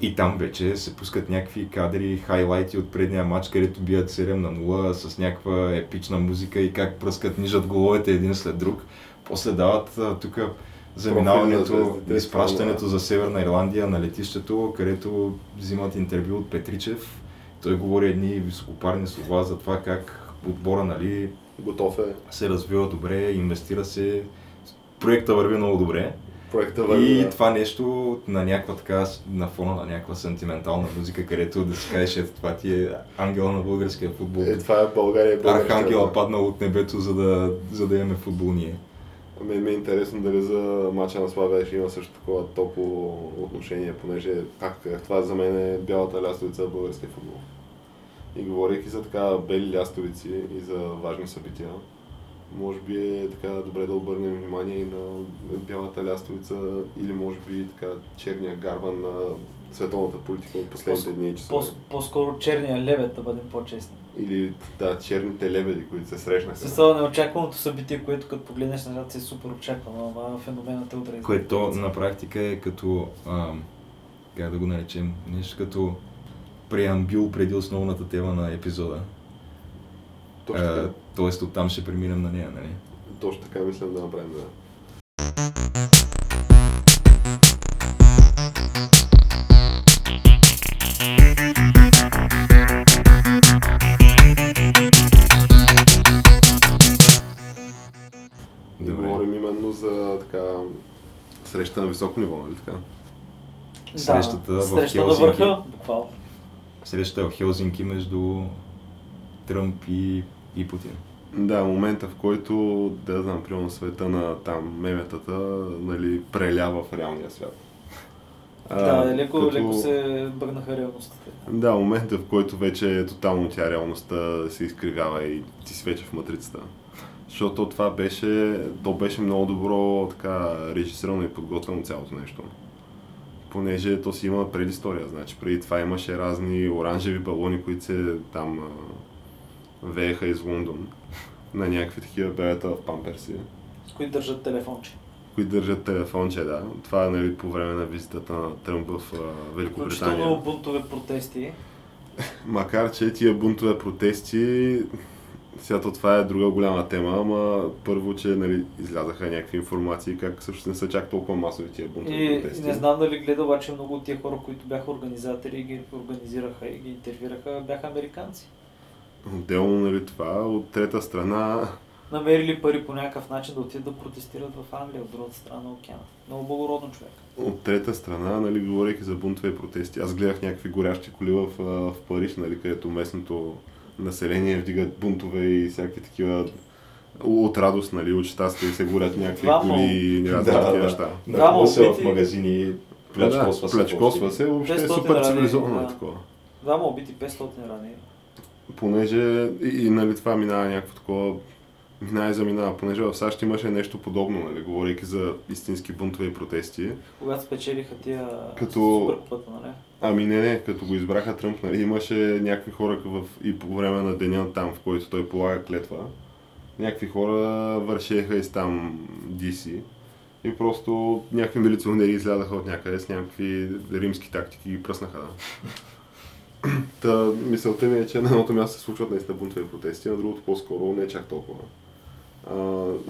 И там вече се пускат някакви кадри, хайлайти от предния матч, където бият 7 на 0 с някаква епична музика и как пръскат, нижат головете един след друг. После дават тук заминаването, на звездите, изпращането за Северна Ирландия на летището, където взимат интервю от Петричев. Той говори едни високопарни слова за това как отбора нали, Готов е. се развива добре, инвестира се, проекта върви много добре. Проекта И върви. да. това нещо на някаква така, на фона на някаква сантиментална музика, където да си кажеш, ето това ти е ангела на българския футбол. Е, това е България. и българския Архангел отбор. паднал от небето, за да, за да имаме футбол ние. Мен ми е интересно дали за мача на Славия ще има също такова топло отношение, понеже, как казах, това за мен е бялата лястовица в българския футбол. И говорейки за така бели лястовици и за важни събития, може би е така добре да обърнем внимание и на бялата лястовица или може би така черния гарван на световната политика от последните дни часове. По- По-скоро черния лебед, да бъдем по-честни. Или да, черните лебеди, които се срещнаха. С това неочакваното събитие, което като погледнеш назад си е супер очаквано, ама феноменът е удря. Което на практика е като, ам, как да го наречем, нещо като преамбюл преди основната тема на епизода. Точно, така. А, тоест оттам ще преминем на нея, нали? Точно така мислям да направим, да. И Добре. говорим именно за така среща на високо ниво, нали така? Срещата в среща на Хелсинки. върха, буквално. Среща в Хелзинки между Тръмп и, и Путин. Да, момента в който, да знам, примерно света на там меметата, нали, прелява в реалния свят. Да, леко, като- леко се бърнаха реалностите. Да, момента в който вече е тотално тя реалността се изкривява и ти си вече в матрицата. Защото това беше, то беше много добро така режисирано и подготвено цялото нещо. Понеже то си има предистория, значи преди това имаше разни оранжеви балони, които се там а, вееха из Лондон на някакви такива бебета в памперси, които държат телефонче. които държат телефонче, да. Това е нали, по време на визитата на Тръмп в а, Великобритания. Включително бунтове протести. Макар, че тия бунтове протести, сега то това е друга голяма тема, ама първо, че нали, излязаха някакви информации как също не са чак толкова масови тия бунтове И, протести. не знам дали гледа, обаче много от тия хора, които бяха организатори ги организираха и ги интервюираха, бяха американци. Отделно нали, това, от трета страна, Намерили пари по някакъв начин да отидат да протестират в Англия, от другата страна на океана. Много благородно човек. от трета страна, нали, говорейки за бунтове и протести, аз гледах някакви горящи коли в, в Париж, нали, където местното население вдигат бунтове и всякакви такива от радост, нали, от щастие се горят някакви Двама. коли и разни Да, такива да. неща. Нахлува се в магазини, плячкосва се. плячкосва се, въобще е 500 супер цивилизовано е да. такова. Двама убити, 500 ранени. Понеже и, и нали, това минава някакво такова, минава и заминава, понеже в САЩ имаше нещо подобно, нали, говорейки за истински бунтове и протести. Когато спечелиха тия Като- суперкупата, нали? Ами не, не, като го избраха Тръмп, нали, имаше някакви хора в, и по време на деня там, в който той полага клетва. Някакви хора вършеха из там DC и просто някакви милиционери излядаха от някъде с някакви римски тактики и пръснаха. Да. [CLEARS THROAT] Та, мисълта ми е, че на едното място се случват наистина бунтове и протести, на другото по-скоро не чак толкова. А,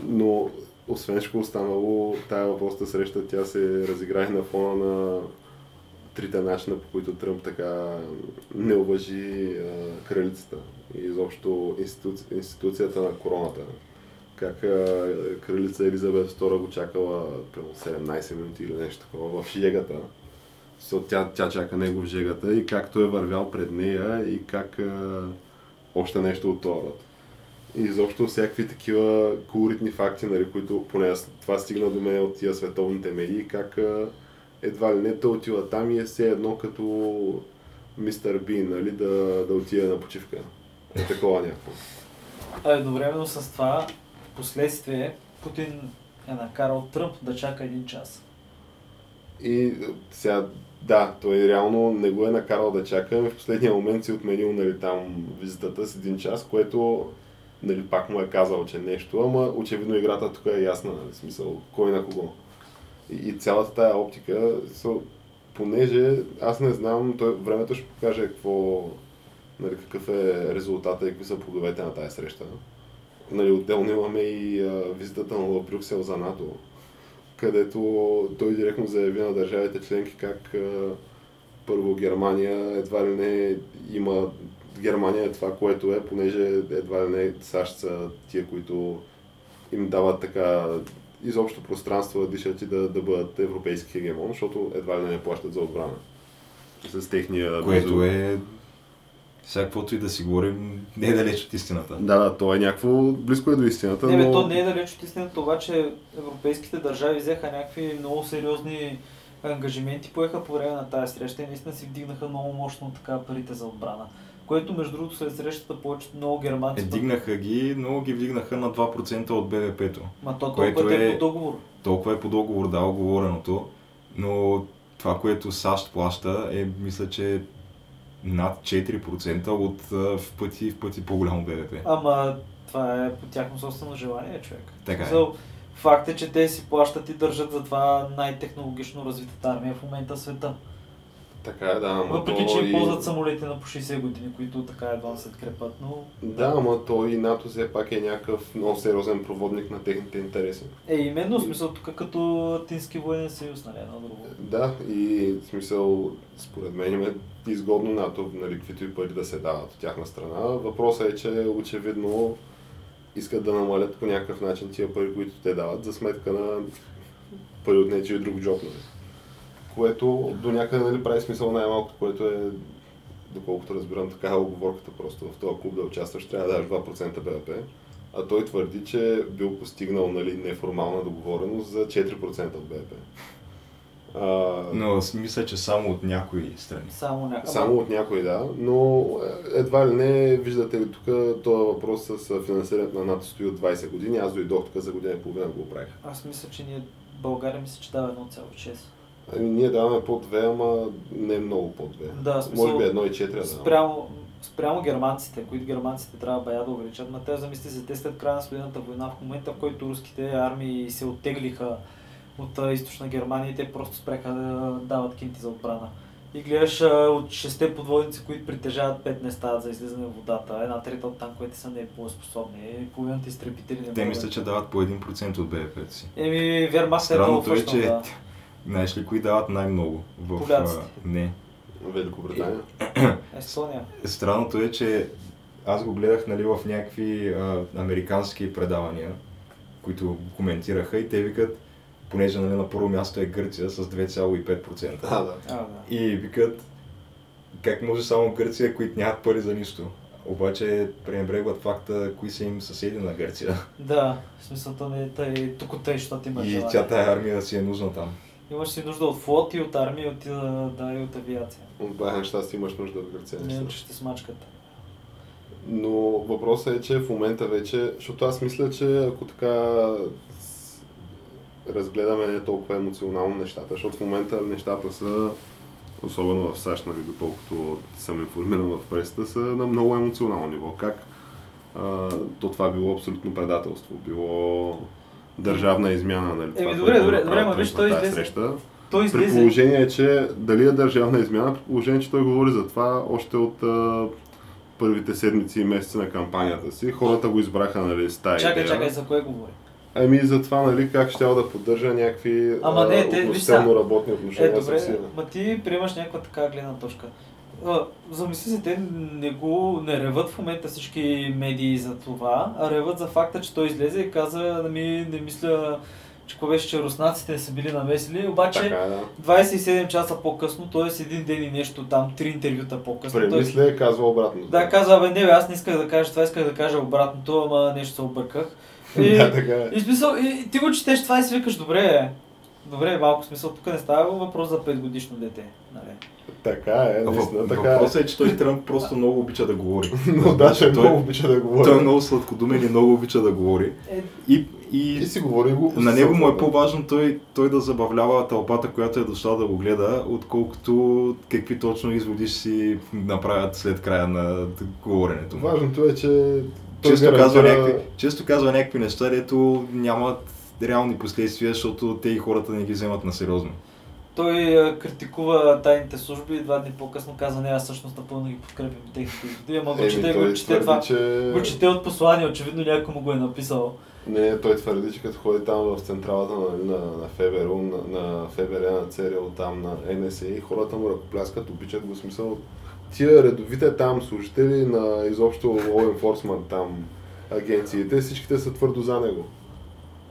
но освен всичко останало, тая въпросната среща тя се разигра и на фона на трите начина, по които Тръмп така не уважи а, кралицата и изобщо институци... институцията на короната. Как а, кралица Елизабет II го чакала примерно 17 минути или нещо такова в жегата. Тя, тя чака него в жегата и как той е вървял пред нея и как а, още нещо от този род. И изобщо всякакви такива колоритни факти, нали, които поне аз, това стигна до мен от тия световните медии, как а, едва ли не той отива там и е все едно като мистер Бин, нали, да, да отиде на почивка. Е такова някакво. А едновременно с това, последствие, Путин е накарал Тръмп да чака един час. И сега, да, той реално не го е накарал да чака, в последния момент си отменил нали, там визитата с един час, което нали, пак му е казал, че нещо, ама очевидно играта тук е ясна, нали, смисъл, кой на кого. И, и цялата тая оптика, so, понеже аз не знам, той, времето ще покаже какво, нали, какъв е резултата и какви са плодовете на тази среща. Нали, отделно имаме и а, визитата в Брюксел за НАТО, където той директно заяви на държавите членки как първо Германия едва ли не има Германия е това, което е, понеже едва ли не САЩ са тия, които им дават така изобщо пространство да дишат и да, да бъдат европейски хегемон, защото едва ли не плащат за отбрана. С техния... Което е... Всякаквото и да си говорим, не е далеч от истината. Да, да, то е някакво близко е до истината, Не, бе, но... то не е далеч от истината, обаче европейските държави взеха някакви много сериозни ангажименти, поеха по време на тази среща и наистина си вдигнаха много мощно така парите за отбрана. Което между другото след срещата повечето много германци. Е, дигнаха ги, но ги вдигнаха на 2% от БВП-то. Ма то което толкова е... е- по договор. Толкова е по договор, да, оговореното, но това, което САЩ плаща е, мисля, че над 4% от в пъти, в пъти по-голямо БВП. Ама това е по тяхно собствено желание, човек. Така е. Факт е, че те си плащат и държат за това най-технологично развитата армия в момента в света. Така е, да, Въпреки, че и... ползват самолети на по 60 години, които така едва се крепат, но... Да, ама то и НАТО все пак е някакъв много сериозен проводник на техните интереси. Е, именно, в смисъл тук като Атински военен съюз, нали, едно друго. Да, и в смисъл, според мен им е изгодно НАТО, нали, каквито и пари да се дават от тяхна страна. Въпросът е, че очевидно искат да намалят по някакъв начин тия пари, които те дават, за сметка на пари от нечи и друг джоб. Нали. Което до някъде нали, прави смисъл най-малкото, което е, доколкото разбирам, така е оговорката просто в този клуб да участваш, трябва да даш 2% БВП. А той твърди, че бил постигнал нали, неформална договореност за 4% от БВП. А, Но аз мисля, че само от някои страни. Само някакъв. Само от някой, да, но едва ли не, виждате ли тук, този въпрос с финансирането на НАТО стои от 20 години, аз дойдох тук за година и половина го правих. Аз мисля, че ние България мисля, че дава 1,6. Ами, ние даваме по 2, ама не много по 2. Да, смисъл, Може би 1,4 да даваме. Спрямо, спрямо германците, които германците трябва бая да увеличат, но те замисли се, те след края на студената война, в момента в който руските армии се оттеглиха от източна Германия, и те просто спреха да дават кинти за отбрана. И гледаш от шесте подводници, които притежават пет не стават за излизане в водата. Една трета от танковете са непоеспособни. И половината изтребители не Те мислят, че дават по 1% от БВП си. Еми, Вермахт е много е, че да. Знаеш ли кои дават най-много? В, Поляците. а, не. Великобритания. Естония. Странното е, че аз го гледах нали, в някакви а, американски предавания, които го коментираха и те викат, понеже нали, на първо място е Гърция с 2,5%. А, да. А, да. И викат, как може само Гърция, които нямат пари за нищо. Обаче пренебрегват факта, кои са им съседи на Гърция. Да, в смисъл то не е тъй, тук тъй, защото има И тя тая армия си е нужна там. Имаш си нужда от флот и от армия, и от, да, и от авиация. От бая неща си имаш нужда в Гърция. Не, че ще смачкат. Но въпросът е, че в момента вече, защото аз мисля, че ако така разгледаме не толкова емоционално нещата, защото в момента нещата са, особено в САЩ, нали, доколкото съм информиран в пресата, са на много емоционално ниво. Как а, то това било абсолютно предателство, било държавна измяна, нали? Еми, добре, добре, добре, ма виж, той излезе- Среща. Той При излезе. положение, че дали е държавна измяна, при положение, че той говори за това още от а, първите седмици и месеци на кампанията си. Хората го избраха, нали, с тая Чакай, идея. чакай, за кое говори? Ами за това, нали, как ще да поддържа някакви Ама не, те, виж относително сега. работни Е, отношения с добре, Русия. ма ти приемаш някаква така гледна точка. Замисли се, те не го не реват в момента всички медии за това, а реват за факта, че той излезе и каза, ми не мисля, че какво беше, че руснаците не са били намесили, обаче Така, да. 27 часа по-късно, т.е. един ден и нещо там, три интервюта по-късно. той- Премисля е казва обратно. Да, казва, бе, не, бе, аз не исках да кажа това, исках да кажа обратното, ама нещо се обърках. [LAUGHS] И, да, така е. и смисъл, и, ти го четеш това и си викаш, добре. Добре, малко смисъл, тук не става въпрос за 5 годишно дете. Нали? Така е, наистина, Въп- така е. Въпросът е, че той Тръмп просто много обича да говори. [LAUGHS] Но да, че той, много обича да говори. той е много сладкодумен и много обича да говори. Е, И, и, И си говори го. на него му е по-важно той, той да забавлява тълпата, която е дошла да го гледа, отколкото какви точно изводи ще си направят след края на говоренето. Важното е, че той Често гарантира- казва, някакви, често казва някакви неща, дето нямат реални последствия, защото те и хората не ги вземат на сериозно. Той а, критикува тайните служби и два дни по-късно каза, не, аз всъщност напълно ги подкрепям техните изводи, ама го чете, го чете това. че... Го чете от послание, очевидно някой му го е написал. Не, той твърди, че като ходи там в централата на, на, на ФБР, на, на ФБР, на ЦРУ, там на НСА, хората му ръкопляскат, обичат го смисъл. Тия редовите там служители на изобщо law enforcement там агенциите, всичките са твърдо за него.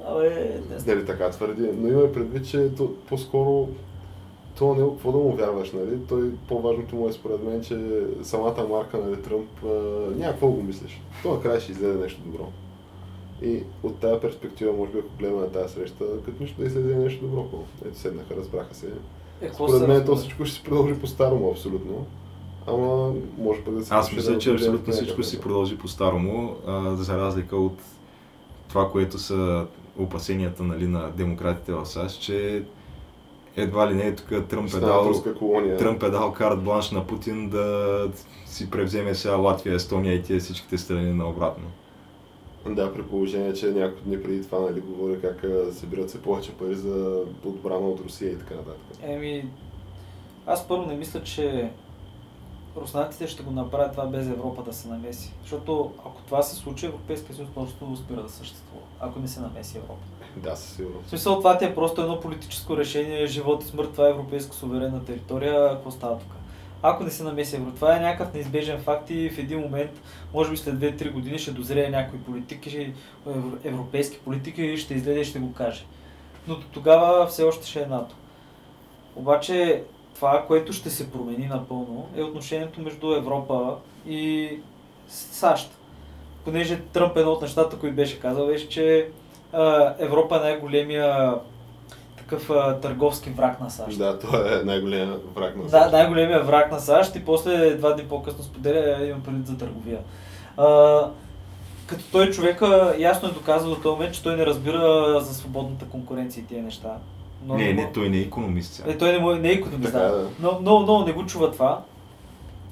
Абе, не. Нали така твърди, но има предвид, че то, по-скоро то не какво да му вярваш, нали? Той по-важното му е според мен, че самата марка нали, Тръмп а, няма какво да го мислиш. То накрая ще излезе нещо добро. И от тази перспектива, може би, ако гледаме на тази среща, като нищо да излезе нещо добро. Ето седнаха, разбраха се. Е, Според се мен то всичко ще се продължи по-старому, абсолютно. Ама може пък да се Аз мисля, да че абсолютно всичко си продължи по-старому, а, за разлика от това, което са опасенията нали, на демократите в САЩ, че едва ли не е тук Тръмп е дал. Тръмп е дал карт бланш на Путин да си превземе сега Латвия, Естония и тия всичките страни наобратно. Да, при положение, че няколко дни преди това нали, говори как събират се повече пари за отбрана от Русия и така нататък. Еми, аз първо не мисля, че руснаците ще го направят това без Европа да се намеси. Защото ако това се случи, Европейския съюз просто спира да съществува, ако не се намеси Европа. Да, със сигурност. В смисъл това ти е просто едно политическо решение, живот и смърт, това е европейска суверенна територия, какво става тук? Ако не се намеси Евро, това е някакъв неизбежен факт и в един момент, може би след 2-3 години ще дозрее някой политик, ще, евро- европейски политик и ще излезе и ще го каже. Но тогава все още ще е НАТО. Обаче това, което ще се промени напълно, е отношението между Европа и САЩ. Понеже Тръмп едно от нещата, които беше казал, беше, че Европа е най-големия такъв а, търговски враг на САЩ. Да, той е най-големия враг на Да, САЩ. най-големия враг на САЩ и после два дни по-късно споделя, «Е, имам предвид за търговия. А, като той човека ясно е доказал до този момент, че той не разбира за свободната конкуренция и тия неща. Но Не, му- не, той не е економист. Е, той не, му- не е економист, Така е, да. да. Но много, много не го чува това.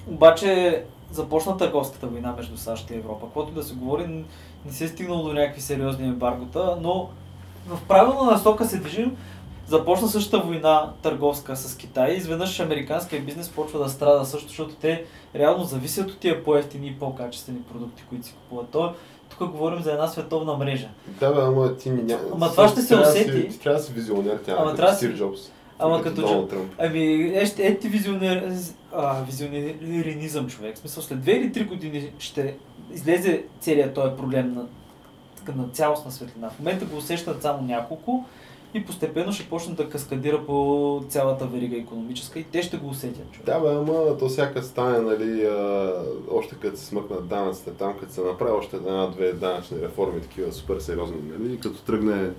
Обаче започна търговската война между САЩ и Европа. Каквото да се говори, не се е стигнало до някакви сериозни ембаргота, но в правилна насока се движим. Започна същата война търговска с Китай изведнъж американския бизнес почва да страда също, защото те реално зависят от тия по-ефтини и по-качествени продукти, които си купуват. То, тук говорим за една световна мрежа. Да, бе, ама ти няма. Ама това ще се усети. Си, ти трябва да си визионер, тя Ама трябва Стив Джобс. Ама като Тръмп. Ами, е, ще, е ти визионер, а, визионеринизъм човек. В смисъл, след 2 или 3 години ще излезе целият този проблем на, на цялостна светлина. В момента го усещат само няколко и постепенно ще почнат да каскадира по цялата верига економическа и те ще го усетят. Човек. Да, бе, ама то всяка стане, нали, а, още като се смъкнат данъците там, като се направи още една-две данъчни реформи, такива супер сериозни, нали, като тръгне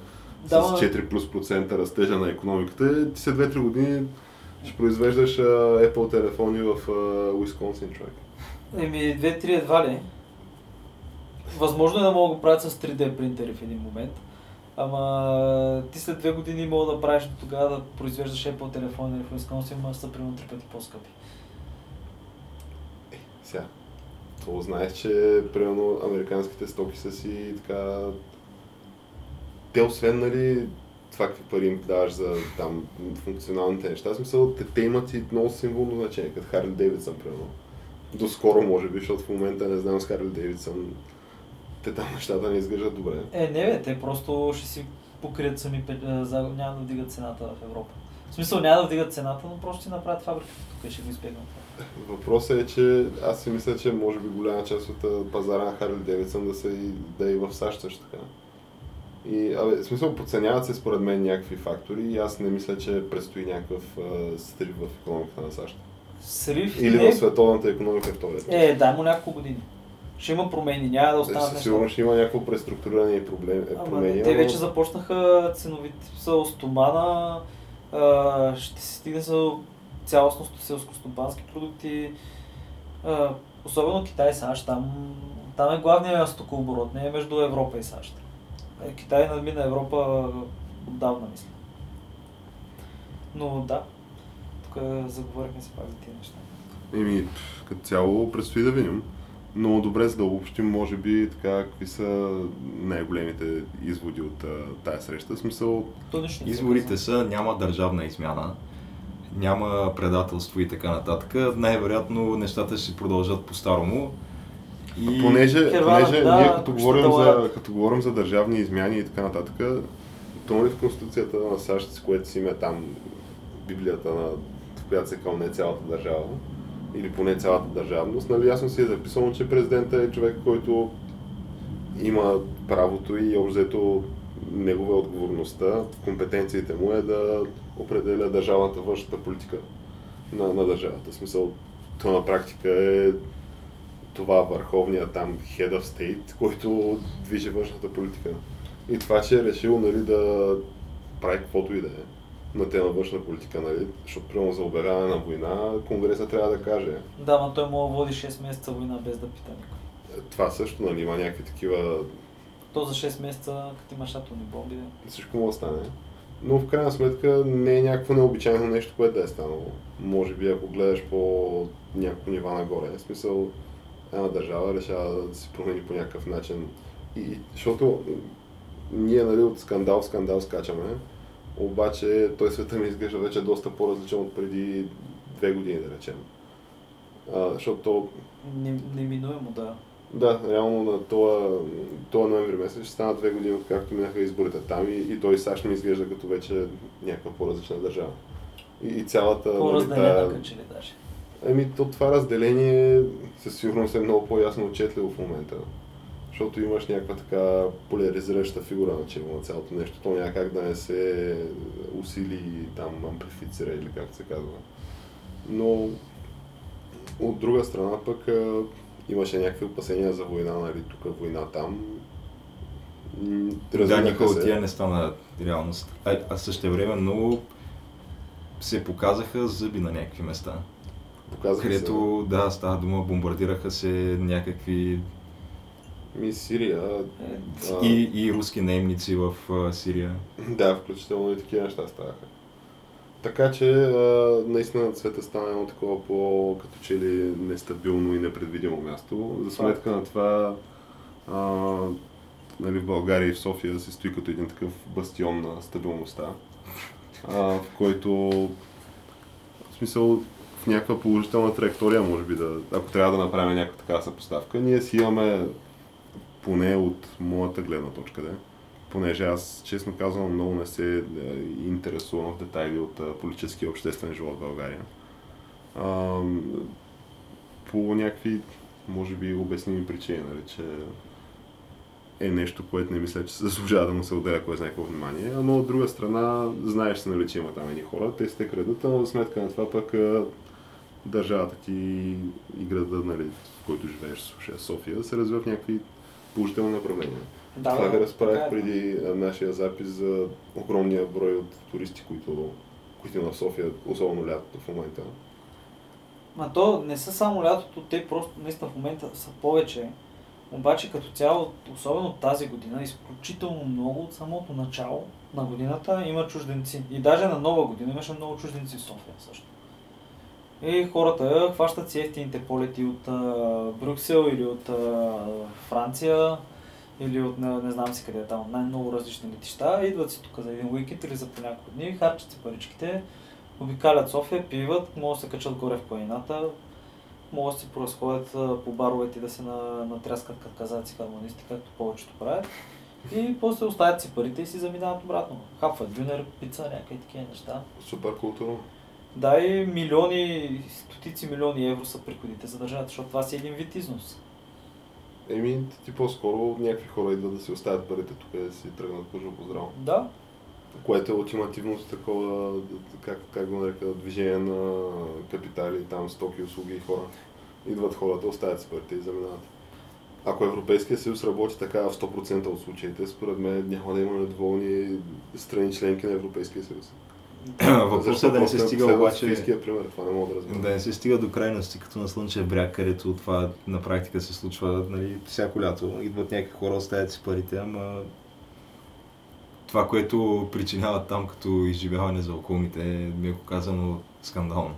Да, с ма- 4 плюс процента растежа на економиката, ти след 2-3 години ще произвеждаш а, Apple телефони в Уисконсин, човек. Еми, 2-3 едва ли. Възможно е да могат да го правят с 3D принтери в един момент. Ама ти след две години мога да правиш до тогава да произвеждаш Apple телефони в Wisconsin, ама са примерно три пъти по-скъпи. Сега, то знаеш, че примерно американските стоки са си така... Те освен, нали, това какви пари им даваш за там функционалните неща, в смисъл, те, те имат и много символно значение, като Харли Дейвидсън, примерно. Доскоро, може би, защото в момента не знам с Харли Дейвидсън, те там нещата не изглеждат добре. Е, не бе, те просто ще си покрият сами, за- няма да вдигат цената в Европа. В смисъл няма да вдигат цената, но просто ще направят фабриката тук и ще го избегнат. Въпросът е, че аз си мисля, че може би голяма част от пазара на Харли Дейвидсън да, и, да е и в САЩ също така. И, абе, в смисъл, подценяват се според мен някакви фактори и аз не мисля, че предстои някакъв а, стрив в економиката на САЩ. Срив Или не, в световната економика в този е, дай му няколко години. Ще има промени, няма да останат Със сигурно ще има някакво преструктуриране и проблем, Ама промени. те вече започнаха ценовите са стомана, а, ще се стигне за цялостно селско-стопански продукти, а, особено Китай и САЩ, там, там е главният стокооборот, не е между Европа и САЩ. Е, Китай надмина Европа отдавна, мисля. Но да, тук заговорихме се пак за тия неща. Еми, като цяло предстои да видим. Но добре, за да обобщим, може би, така, какви са най-големите изводи от а, тази среща. В смисъл, То нищо не се Изборите са, няма държавна измяна, няма предателство и така нататък. Най-вероятно нещата ще си продължат по-старому. И... Понеже, Кервана, понеже да, ние като говорим, за, таларят. като говорим за държавни измяни и така нататък, то нали в Конституцията на САЩ, с което си има там Библията, на, в която се кълне цялата държава, или поне цялата държавност, нали ясно си е записано, че президента е човек, който има правото и общо взето негова отговорността, компетенциите му е да определя държавната външната политика на, на държавата. В смисъл, то на практика е това върховният там head of state, който движи външната политика. И това, че е решил нали, да прави каквото и да е на тема външна политика, нали, защото примерно за обявяване на война, Конгреса трябва да каже. Да, но той мога води 6 месеца война без да пита никой. Това също, нали, има някакви такива То за 6 месеца, като имаш атомни бомби, всичко може да стане. Но в крайна сметка не е някакво необичайно нещо, което да е станало. Може би ако гледаш по някакво нива нагоре. В смисъл, една държава решава да се промени по някакъв начин. И, защото ние нали, от скандал в скандал скачаме, обаче той света ми изглежда вече доста по-различен от преди две години, да речем. А, защото то не, неминуемо да. да, реално на това, това ноември месец ще станат две години, откакто минаха изборите там и, и той САЩ ми изглежда като вече някаква по-различна държава. И, и цялата... нали, По-разделена, тая- като че ли даже. Еми, то това разделение със сигурност е много по-ясно отчетливо в момента. Защото имаш някаква така поляризираща фигура на чело на цялото нещо. То няма как да не се усили и там амплифицира или как се казва. Но от друга страна пък имаше някакви опасения за война, нали, тук война там. М, Да, никой от тия не стана реалност. А, а също време много се показаха зъби на някакви места. Показаха където, да, става дума, бомбардираха се някакви се. Ми Сирия, а, и, и руски наемници в а, Сирия. Да, включително и такива неща ставаха. Така че а, наистина света стана едно такова по като че ли нестабилно и непредвидимо място. За сметка на това а, нали, в България и в София се стои като един такъв бастион на стабилността, а, в който в смисъл в някаква положителна траектория, може би, да, ако трябва да направим някаква такава съпоставка, ние си имаме поне от моята гледна точка, да, понеже аз, честно казвам, много не се е, интересувам в детайли от а, политическия и обществен живот в България. А, по някакви, може би, обясними причини, нали, че е нещо, което не мисля, че се заслужава да му се отделя кой знае какво внимание. Но от друга страна, знаеш се, нали, че има там едни хора, те си те крадат, но за сметка на това пък държавата ти и града, нали, в който живееш, в случая София, се развива в някакви положителни направления. Да, Това ви да, разправях така е. преди а, нашия запис за огромния брой от туристи, които, които има в София, особено лятото в момента. Ма то не са само лятото, те просто наистина в момента са повече. Обаче като цяло, особено тази година, изключително много от самото начало на годината има чужденци. И даже на нова година имаше много чужденци в София също. И хората хващат си ефтините полети от а, Брюксел или от а, Франция или от не, не знам си къде е там, най-много различни летища, идват си тук за един уикенд или за по няколко дни, харчат си паричките, обикалят София, пиват, могат да се качат горе в планината, могат да си поразходят по баровете да се на, натряскат като казаци хармонисти, както повечето правят. И после оставят си парите и си заминават обратно. Хапват дюнер, пица, някакви такива неща. Супер културно. Да, и милиони, стотици милиони евро са приходите за държавата, защото това си един вид износ. Еми, ти по-скоро някакви хора идват да си оставят парите тук и да си тръгнат по по здраво. Да, Което е ултимативното такова, как, как го нарека, движение на капитали, там стоки, услуги и хора. Идват хората, оставят си парите и заминават. Ако Европейския съюз работи така в 100% от случаите, според мен няма да има недоволни страни членки на Европейския съюз. [COUGHS] Въпросът е да не се стига обаче... Пример, това не мога да разбера. Да не се стига до крайности, като на Слънчев бряг, където това на практика се случва нали, всяко лято. Идват някакви хора, оставят си парите, ама това, което причиняват там като изживяване за околните е, меко казано, скандално.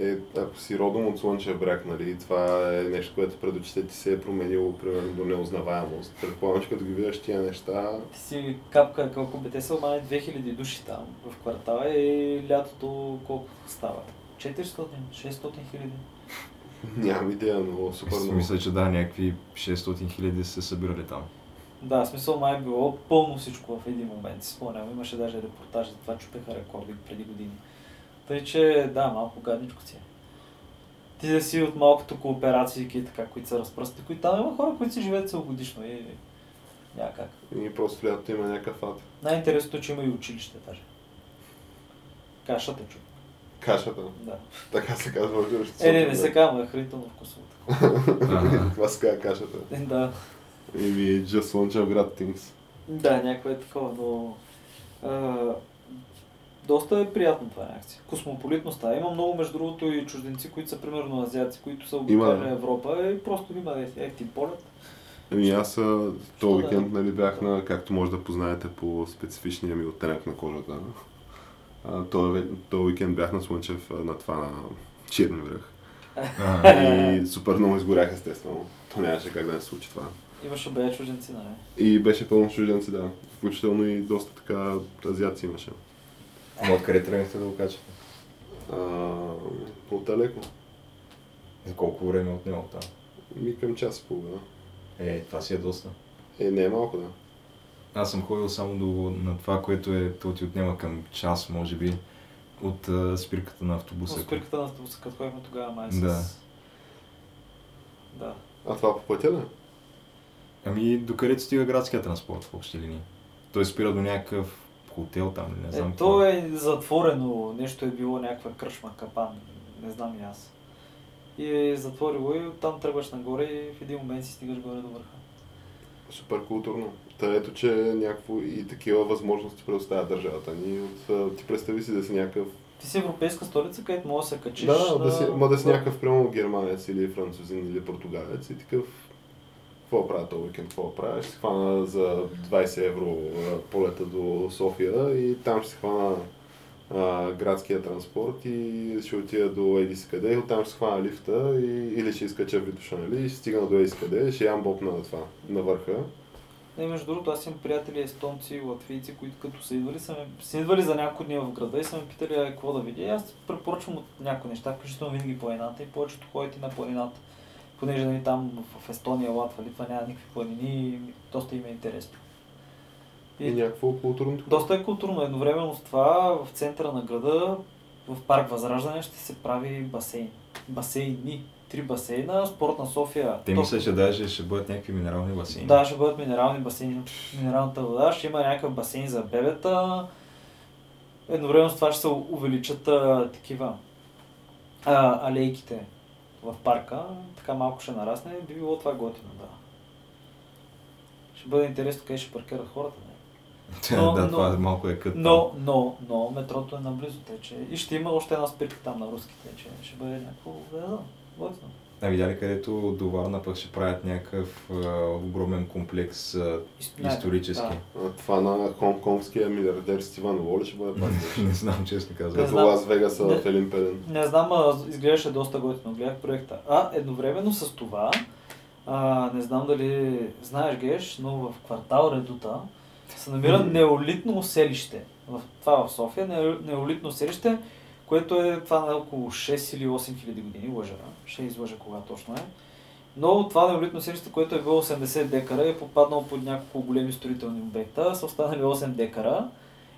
Е, ако си родом от Слънчев бряг, нали, това е нещо, което пред очите ти се е променило, примерно, до неузнаваемост. Предполагам, че като ги видиш тия неща, ти си капка, колко бе, те са май 2000 души там в квартала и лятото колко става? 400, 600 хиляди. нямам идея, но супер много. Мисля, че да, някакви 600 хиляди се събирали там. Да, смисъл май е било пълно всичко в един момент. Спомням, имаше даже репортаж за това, чупеха рекорди преди години. Тъй, че да, малко гадничко си е. Ти да си от малкото кооперации, така, които са разпръсти, които там има хора, които си живеят целогодишно и няма как. И просто лятото има някакъв ад. Най-интересното е, че има и училище даже. Кашата чу. Кашата. Да. Така се казва в. Е, не, не се казва, е хранително вкусово. Това се казва кашата. Е, Да. Еми, just Слънчев град Things. Да, някакво е такова, но... А, доста е приятно това някакси. Космополитно става. Има много, между другото, и чужденци, които са примерно азиаци, които са на Европа и просто има ефтин полет. Ами аз този уикенд нали, бях на, както може да познаете по специфичния ми оттенък на кожата. Този, уикенд бях на Слънчев на това на Черни връх. И супер много изгорях естествено. То нямаше как да не се случи това. Имаше бе чужденци, нали? И беше пълно чужденци, да. Включително и доста така азиаци имаше. Ама откъде тръгнахте да го качате? По-далеко. За колко време е отнело там? Ми към час и половина. Е, това си е доста. Е, не е малко, да. Аз съм ходил само до, на това, което е, то ти отнема към час, може би, от а, спирката на автобуса. С спирката на автобуса, като ходихме тогава май с... Да. Да. А това по пътя ли? Ами, докъдето стига градския транспорт в общи линии. Той спира до някакъв хотел там, не знам. Е, то е затворено, нещо е било някаква кръшма, капан, не знам и аз. И е затворило и оттам тръгваш нагоре и в един момент си стигаш горе до върха. Супер културно. Та ето, че някакво и такива възможности предоставя държавата ни. От, ти представи си да си някакъв... Ти си европейска столица, където може да се качиш. Да, да, си, ма да си някакъв, примерно, германец или французин или португалец и такъв какво правя този уикенд, какво правя? Ще се хвана за 20 евро полета до София и там ще се хвана а, градския транспорт и ще отида до еди си къде, и оттам ще се хвана лифта и, или ще изкача Витуша, нали? И ще стигна до еди си къде, ще ям боб на това, на върха. Не, между другото, аз имам приятели естонци, латвийци, които като са идвали, са, ме, са идвали за няколко дни в града и са ме питали какво да видя. И аз препоръчвам от някои неща, включително винаги планината и повечето ходят и на планината. Понеже нали, там в Естония, Латва, Литва няма никакви планини, доста им е интересно. И, и някакво културно. Доста е културно. Едновременно с това в центъра на града, в парк Възраждане, ще се прави басейн. Басейни. Три басейна, спорт на София. Те Топ- мисля, че даже ще бъдат някакви минерални басейни. Да, ще бъдат минерални басейни. Минералната вода, ще има някакъв басейн за бебета. Едновременно с това ще се увеличат а, такива а, алейките в парка. Така малко ще нарасне. Би било това готино, да. Ще бъде интересно къде ще паркират хората. Не? [LAUGHS] Но- да, но- това малко е кът. Но, но, но метрото е наблизо, тъй че и ще има още една спирка там на руските, че ще бъде някакво, да, да, готино. А видя ли където до Варна пък ще правят някакъв а, огромен комплекс а, Не, исторически. да. А, Това на хонконгския милиардер Стиван Ло ще бъде пак. [LAUGHS] не знам, честно казвам. Като. Лас Вегаса Не. в Елин Пелен. Не знам, а, изглеждаше доста готино, гледах проекта. А едновременно с това, а, не знам дали знаеш Геш, но в квартал Редута се намира неолитно селище. В, това в София, не- неолитно селище, което е това на около 6 или 8 хиляди години, лъжа. Ще излъжа кога точно е. Но това неолитно селище, което е било 80 декара, е попаднало под няколко големи строителни обекта, са останали 8 декара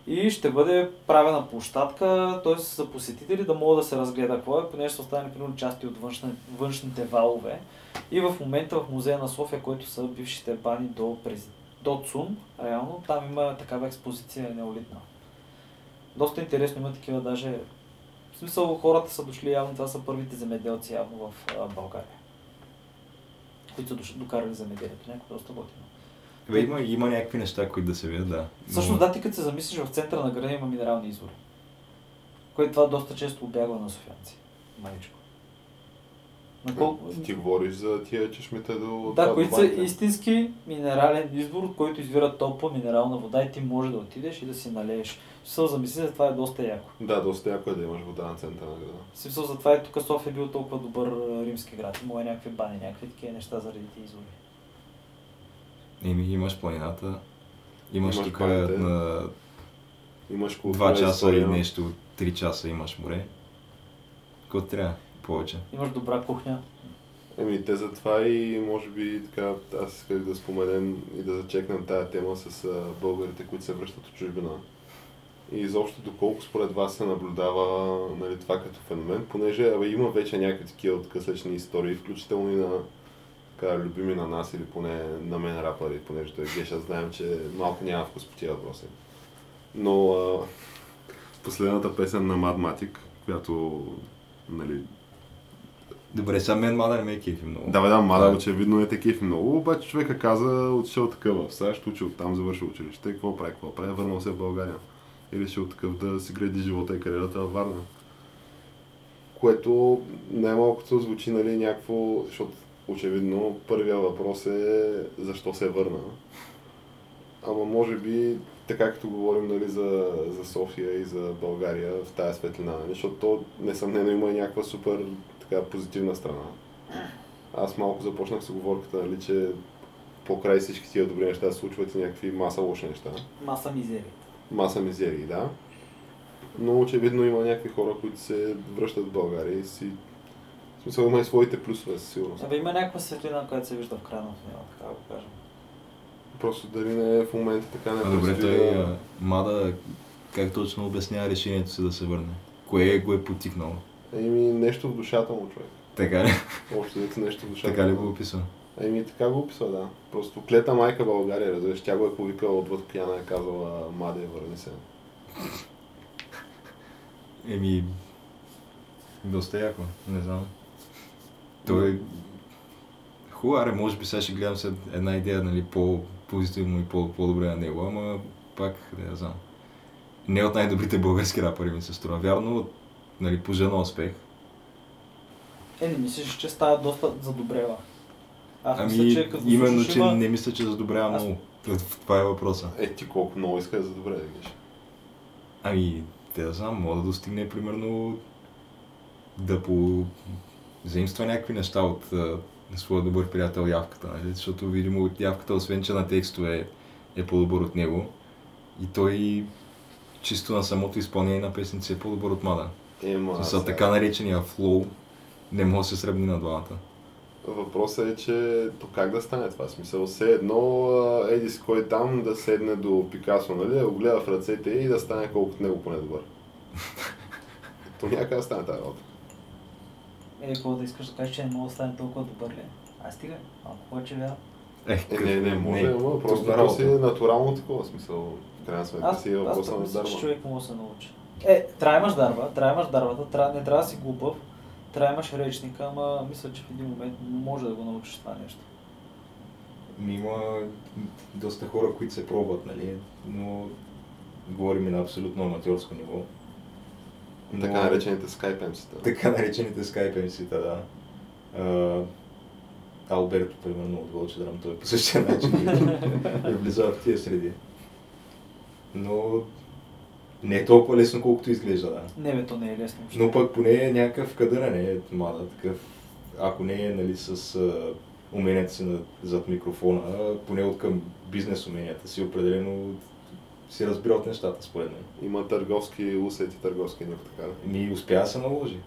и ще бъде правена площадка, т.е. за посетители да могат да се разгледа какво е, понеже са останали примерно части от външна, външните валове. И в момента в музея на София, който са бившите бани до, през, до ЦУН, реално, там има такава експозиция неолитна. Доста интересно, има такива даже... В смисъл хората са дошли явно, това са първите земеделци явно в а, България. Които са дош- докарали земеделието, някакво доста готино. Бе, има, има някакви неща, които да се видят, да. Но- Всъщност, да, ти като се замислиш, в центъра на града има минерални извори. Което това доста често обягва на софианци. Маничко. На колко... Ти говориш за тия чешмите до Да, които са истински минерален извор, от който извира топла минерална вода и ти може да отидеш и да си налееш. В смисъл, замисли се, това е доста яко. Да, доста яко е да имаш вода на центъра на града. В смисъл, затова е тук София бил толкова добър римски град. Има е някакви бани, някакви такива неща заради тези извори. Еми, имаш планината, имаш, Имаш тук баните. на Имаш култура, 2 часа история. и нещо, 3 часа имаш море. Какво трябва? Повече. Имаш добра кухня. Еми, те затова и може би така, аз исках да споменем и да зачекнем тая тема с а, българите, които се връщат от чужбина. И изобщо доколко според вас се наблюдава нали, това като феномен, понеже абе, има вече някакви такива откъслечни истории, включително и на така, любими на нас или поне на мен рапъри, понеже той Геша знаем, че малко няма вкус по тия въпроси. Но а, последната песен на Mad Matic, която нали, Добре, сега мен мада не ме е кефи много. да, бе, да, мада е- очевидно е такив много, обаче човека каза, отишъл такъв в САЩ, учил там, завършил училище, какво прави, какво прави, върнал се в България. И решил такъв да си гради живота и кариерата във Варна. Което най-малкото звучи, нали, някакво, защото очевидно първия въпрос е защо се върна. Ама може би, така като говорим нали, за, за София и за България в тази светлина, нали, защото то несъмнено има някаква супер така, позитивна страна. Аз малко започнах с оговорката, нали, че покрай всички тия добри неща се случват и някакви маса лоши неща. Маса мизерия. Маса мизерии, да. Но очевидно има някакви хора, които се връщат в България и си... В смисъл има и своите плюсове, със сигурност. Абе има някаква светлина, която се вижда в края на тунела, така да го кажем. Просто дали не е в момента така не А, добре, той да- Мада как точно обяснява решението си да се върне? Кое го е потикнало? Еми, нещо в душата му, човек. Така ли? Общо дето нещо в душата така ли го описва? Еми, така го описва, да. Просто клета майка България, разбираш. Тя го е повикала отвъд океана и е казала, Маде, върни се. Еми, доста яко, не знам. Той е... Хубаво, може би сега ще гледам след една идея, нали, по позитивно и по- по-добре на него, ама пак, не знам. Не от най-добрите български рапъри ми се струва. Вярно, нали, пожена успех. Е, не мислиш, че става доста задобрева. Аз Ами, мисля, че като именно, че има... не мисля, че задобрява Аз- много. Това е въпроса. Е, ти колко много иска за добре да геш. Ами, те да знам, мога да достигне примерно да по... заимства някакви неща от а, своя добър приятел Явката, нали? защото видимо Явката, освен че на текстове е по-добър от него, и той чисто на самото изпълнение на песните е по-добър от Мада. Ема, сега, така наречения флоу не може да се сравни на двамата. Въпросът е, че то как да стане това? Смисъл, все едно а, еди си кой там да седне до Пикасо, нали, да го гледа в ръцете и да стане колкото него поне добър. [LAUGHS] то някак да стане тази работа. Е, какво да искаш да кажеш, че не мога да стане толкова добър ли? Ай, стига, малко повече вяра. Е, Е, не, не, може, не, ама просто това то си е натурално такова смисъл. В крайна сметка си е аз въпроса на дарма. човек може да се научи. Е, трябва имаш дарба, трябва имаш дарбата, трябва, не трябва да си глупав, трябва имаш речника, ама мисля, че в един момент може да го научиш това нещо. Има доста хора, които се пробват, нали? но говорим и на абсолютно аматьорско ниво. Но- Така наречените скайпемсита. Така наречените Skype MC-та, да. А, Алберто, примерно, от Вълче Драм, той по същия начин [LAUGHS] е влиза в тия среди. Но не е толкова лесно, колкото изглежда, да. Не бе, то не е лесно. въобще. Но пък поне е някакъв кадър, не е мада, такъв, ако не е нали, с а, уменията си на, зад микрофона, а поне от към бизнес уменията си, определено си разбира от нещата, според мен. Има търговски усет и търговски нюх, така. Ми успя да се наложи.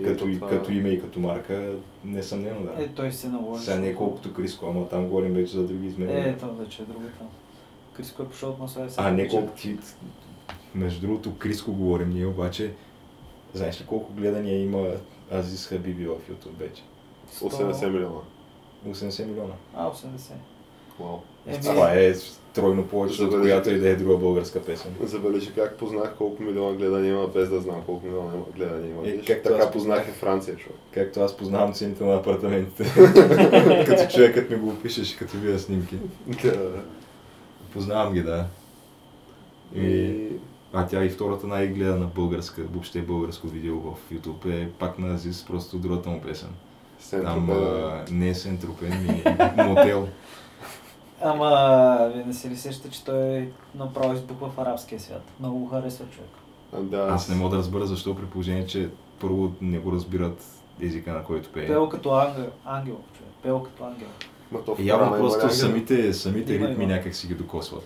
И като, това- като име и като марка, несъмнено да. Е, той се наложи. Сега не е колкото Криско, ама там говорим вече за други изменения. Е, това вече е друго там. Криско е пошъл от Масоя. а не колко ти... Между другото, Криско говорим ние, обаче... Знаеш ли колко гледания има Азис Хабиби в YouTube вече? 80 милиона. 80 милиона. А, 80. Вау. Еми, Това е тройно повече от която и да е друга българска песен. Забележи как познах колко милиона гледания има, без да знам колко милиона гледания има. Е, както така аз познах и Франция, човек. Както аз познавам цените на апартаментите. [LAUGHS] като човекът ми го опишеш, като видя снимки. Познавам ги, да. И... И... А тя и втората най-гледана българска, въобще българско видео в YouTube е пак на Азис, просто другата му песен. Там а, не е Сентропен, ми мотел. Ама, вие не си ли сещате, че той направо избухва в арабския свят? Много го харесва човек. а, да, Аз не мога да разбера защо при положение, че първо не го разбират езика на който пее. Пел като ангел, ангел човек. Пел като ангел. Явно просто ангел. самите, самите ритми някак си ги докосват.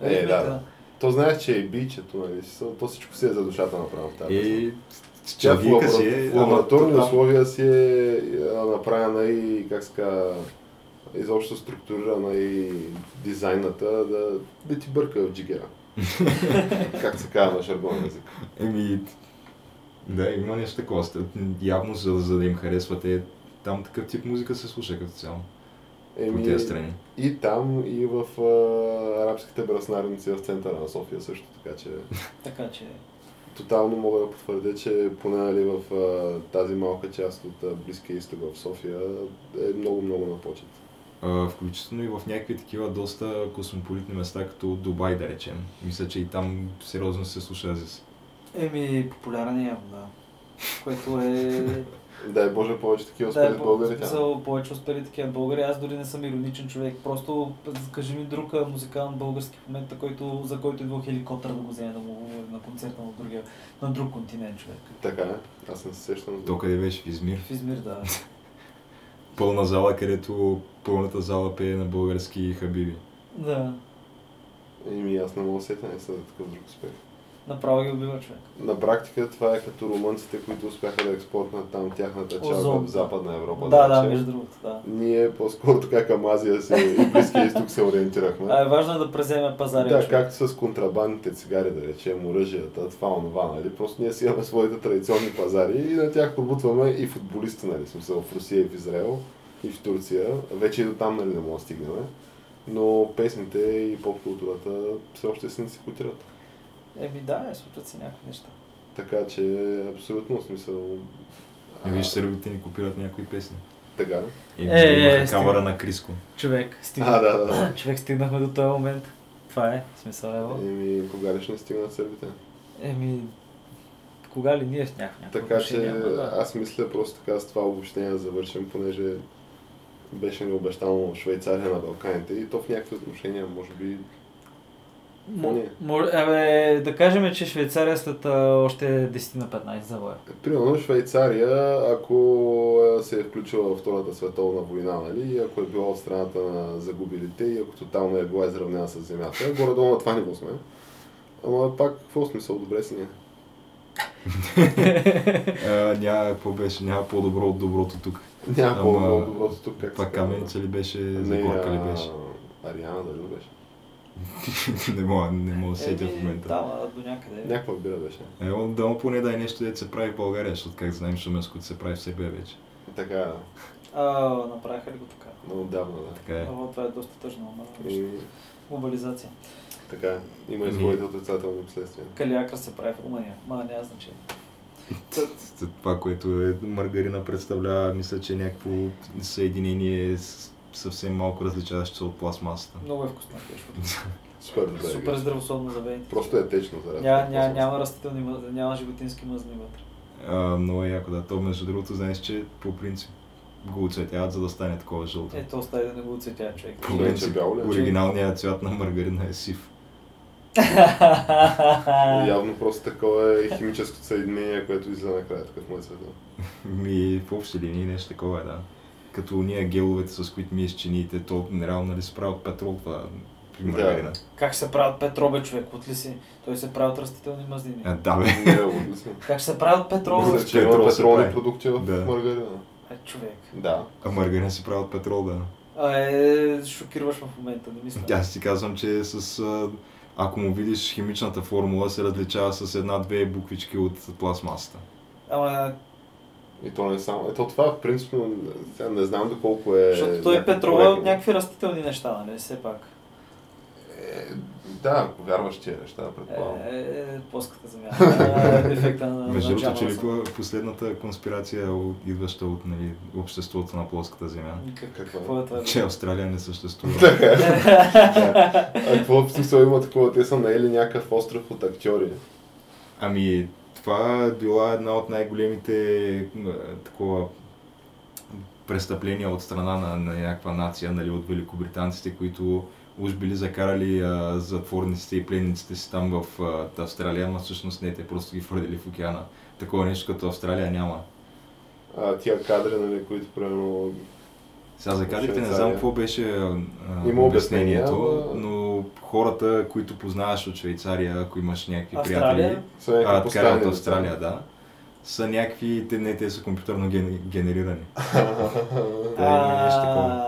Е, да, да. То знаеш, че е бичето, нали? То всичко си е за душата направено в тази. И Тя в, лабора... е, в лабораторни ама условия си е направена и, как ска, изобщо структурирана и дизайната да, да ти бърка в джигера. [LAUGHS] как се казва на жаргонен език. Еми, да, има нещо такова. Явно, за, за да им харесвате, там такъв тип музика се слуша като цяло. По тези страни. и там, и в а, арабските браснарници в центъра на София също, така че [LAUGHS] Така че, тотално мога да потвърдя, че поне нали, в а, тази малка част от а, Близкия изток в София е много, много на почет. А, включително и в някакви такива доста космополитни места, като Дубай, да речем. Мисля, че и там сериозно се слуша Азис. еми, популярен е явно, да. Което е... Дай Боже повече такива успели българи там. смисъл, повече успели такива българи. Аз дори не съм ироничен човек. Просто кажи ми друг а, музикант български в момента, който, за който идва хеликоптер да го вземе да му на концерта на, другия, на друг континент човек. Така е, аз не се сещам. за- То къде беше в Измир? В Измир, да. [LAUGHS] Пълна зала, където пълната зала пее на български хабиби. да. Еми аз не мога да сетя не са за такъв друг успех. Направо ги убива човек. На практика това е като румънците, които успяха да експортнат там тяхната част в Западна Европа. Да, да, речем. между другото, да. Ние по-скоро така към Азия си и Близкия изток се ориентирахме. А е важно е да преземе пазаря. Да, човек. както с контрабандните цигари, да речем, оръжията, това, онова, нали? Просто ние си имаме своите традиционни пазари и на тях пробутваме и футболисти, нали? Смисъл в Русия и в Израел и в Турция. Вече и до там, нали, не можем да стигнем. Но песните и поп-културата все още се не си котират. Еми да, е, случват се някакви неща. Така че, абсолютно смисъл. И виж, сърбите ни копират някои песни. Тега. И Е, е, имаха стига. камера на Криско. Човек, А, стигна. да, да. [COUGHS] Човек, стигнахме до този момент. Това е, смисъл ево. Еми, кога ли ще не стигнат сърбите? Еми, кога ли ние някакво Така че да. аз мисля просто така с това обобщение да завършим, понеже беше ни обещано Швейцария на Балканите и то в някакви отношения може би Не. може, абе, да кажем, че Швейцария след а, още 10 на 15 завоя. Примерно Швейцария, ако се е включила в Втората световна война, нали, ако е била от страната на загубилите и ако тотално е била изравнена с земята, горе-долу на това ниво сме. Ама пак, какво смисъл, добре си ние. Няма, какво беше, няма по-добро от доброто тук. Няма по-добро от доброто тук, как Това каменица ли беше, Не, Загорка ли беше? Ариана дали беше? [LAUGHS] не мога, не мога да сетя в момента. Да, ма, до някъде. Някаква бира беше. Е, он, да, му поне да е нещо, дето се прави в България, защото как знаем шуменското се прави в Сърбия вече. Така, да. А, направиха ли го така? много отдавна, да. Така е. Ама това е доста тъжно, ама И, глобализация. така, е. има и Ами- своите отрицателни последствия. Калиакра се прави в Румъния. Ма, няма значение. Това, което е маргарина представлява, мисля, че е някакво съединение с съвсем малко различаващо се от пластмасата. Много е вкусно. кешо. [LAUGHS] Супер добре. Супер здравословно за вените. Просто е течно за Няма, няма, няма растителни, няма животински мъзни вътре. А, много е яко, да. То, между другото, знаеш, че по принцип го оцветяват, за да стане такова жълто. Ето, остави да не го оцветя човек. По принцип, ли? оригиналният цвят на маргарина е сив. [LAUGHS] Явно просто такова е химическото съединение, което излиза накрая, така в моя света. [LAUGHS] Ми, в общи линии нещо такова е, да. Като ние геловете, с които миеш чиниите, то нереално нали се прави от петрол, това при Да. маргарина. Как се правят петробе, човек? От ли си? Той се прави от растителни мазнини. А, да, бе. Как се правят петрол се петролни прави. продукти в Да. маргарина. Е, човек. Да. А маргарина се прави от петрол, да. А, е, шокираш ме в момента, не мисля. Аз ти казвам, че с... а, Ако му видиш химичната формула, се различава с една-две буквички от пластмасата. Ама, И то не само. Ето това, принципно, сега не знам доколко е... защото той петрола е от някакви растителни неща, нали? Все пак. Е, да, ако вярваш тия неща, предполагам. Е, е, плоската земя. [LAUGHS] Е, Дефекта на Между другото, че ли последната конспирация, идваща от нали, обществото на плоската земя, Как- Какво е? Какво е това? че Австралия не съществува. [LAUGHS] А какво в смисъл има такова? Те са наели някакъв остров от актьори. Ами, това е била една от най-големите м, такова престъпления от страна на, на някаква нация, нали, от великобританците, които уж били закарали а, затворниците и пленниците си там в а, Австралия, ама всъщност не, те просто ги хвърлили в океана. Такова нещо като Австралия няма. А, тия кадри, нали, които примерно... Сега за кадрите не знам какво беше а, Има обяснението, обяснение, хората, които познаваш от Швейцария, ако имаш някакви Австралия? приятели, а, така от. Австралия, да, са някакви, те, не, те са компютърно ген, генерирани. [LAUGHS] Има нещо такова.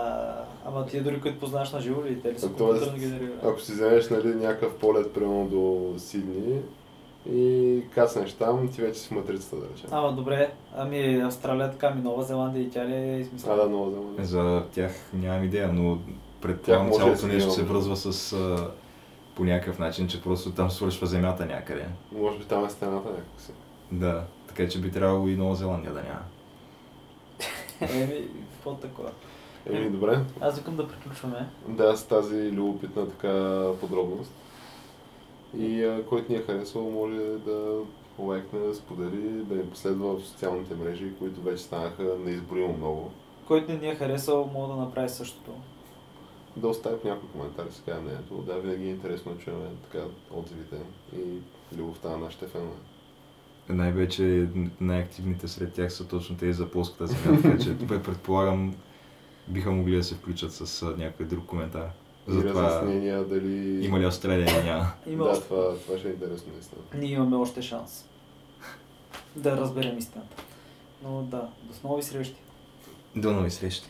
Ама тия дори които познаваш на живо ли? Те ли са компютърно генерирани? Ако си вземеш нали, някакъв полет примерно до Сидни и каснеш там, ти вече си в матрицата, да речем. Ама добре, ами Австралия така, ми Нова Зеландия и тя ли е измислена? А, да, много взема. За тях нямам идея, но предполагам цялото да нещо се връзва с а, по някакъв начин, че просто там свършва земята някъде. Може би там е стената някак си. Да, така че би трябвало и Нова Зеландия да няма. [LAUGHS] Еми, какво такова? Еми, добре. Аз викам да приключваме. Да, с тази любопитна така подробност. И а, който ни е харесал, може да лайкне, да сподели, да ни последва в социалните мрежи, които вече станаха неизборимо много. Който не ни е харесал, мога да направи същото. Да остави в някои коментари кажа мнението. Да, винаги е интересно да чуем така отзивите и любовта на нашите фенове. Най-вече най-активните сред тях са точно тези за плоската земя, така че [LAUGHS] тук предполагам биха могли да се включат с а, някой друг коментар. Затова разяснения дали... има ли Австралия или няма. [LAUGHS] Има да, това, това ще е интересно наистина. Ние имаме още шанс [LAUGHS] да разберем истината. Но да, до с нови срещи. До нови срещи.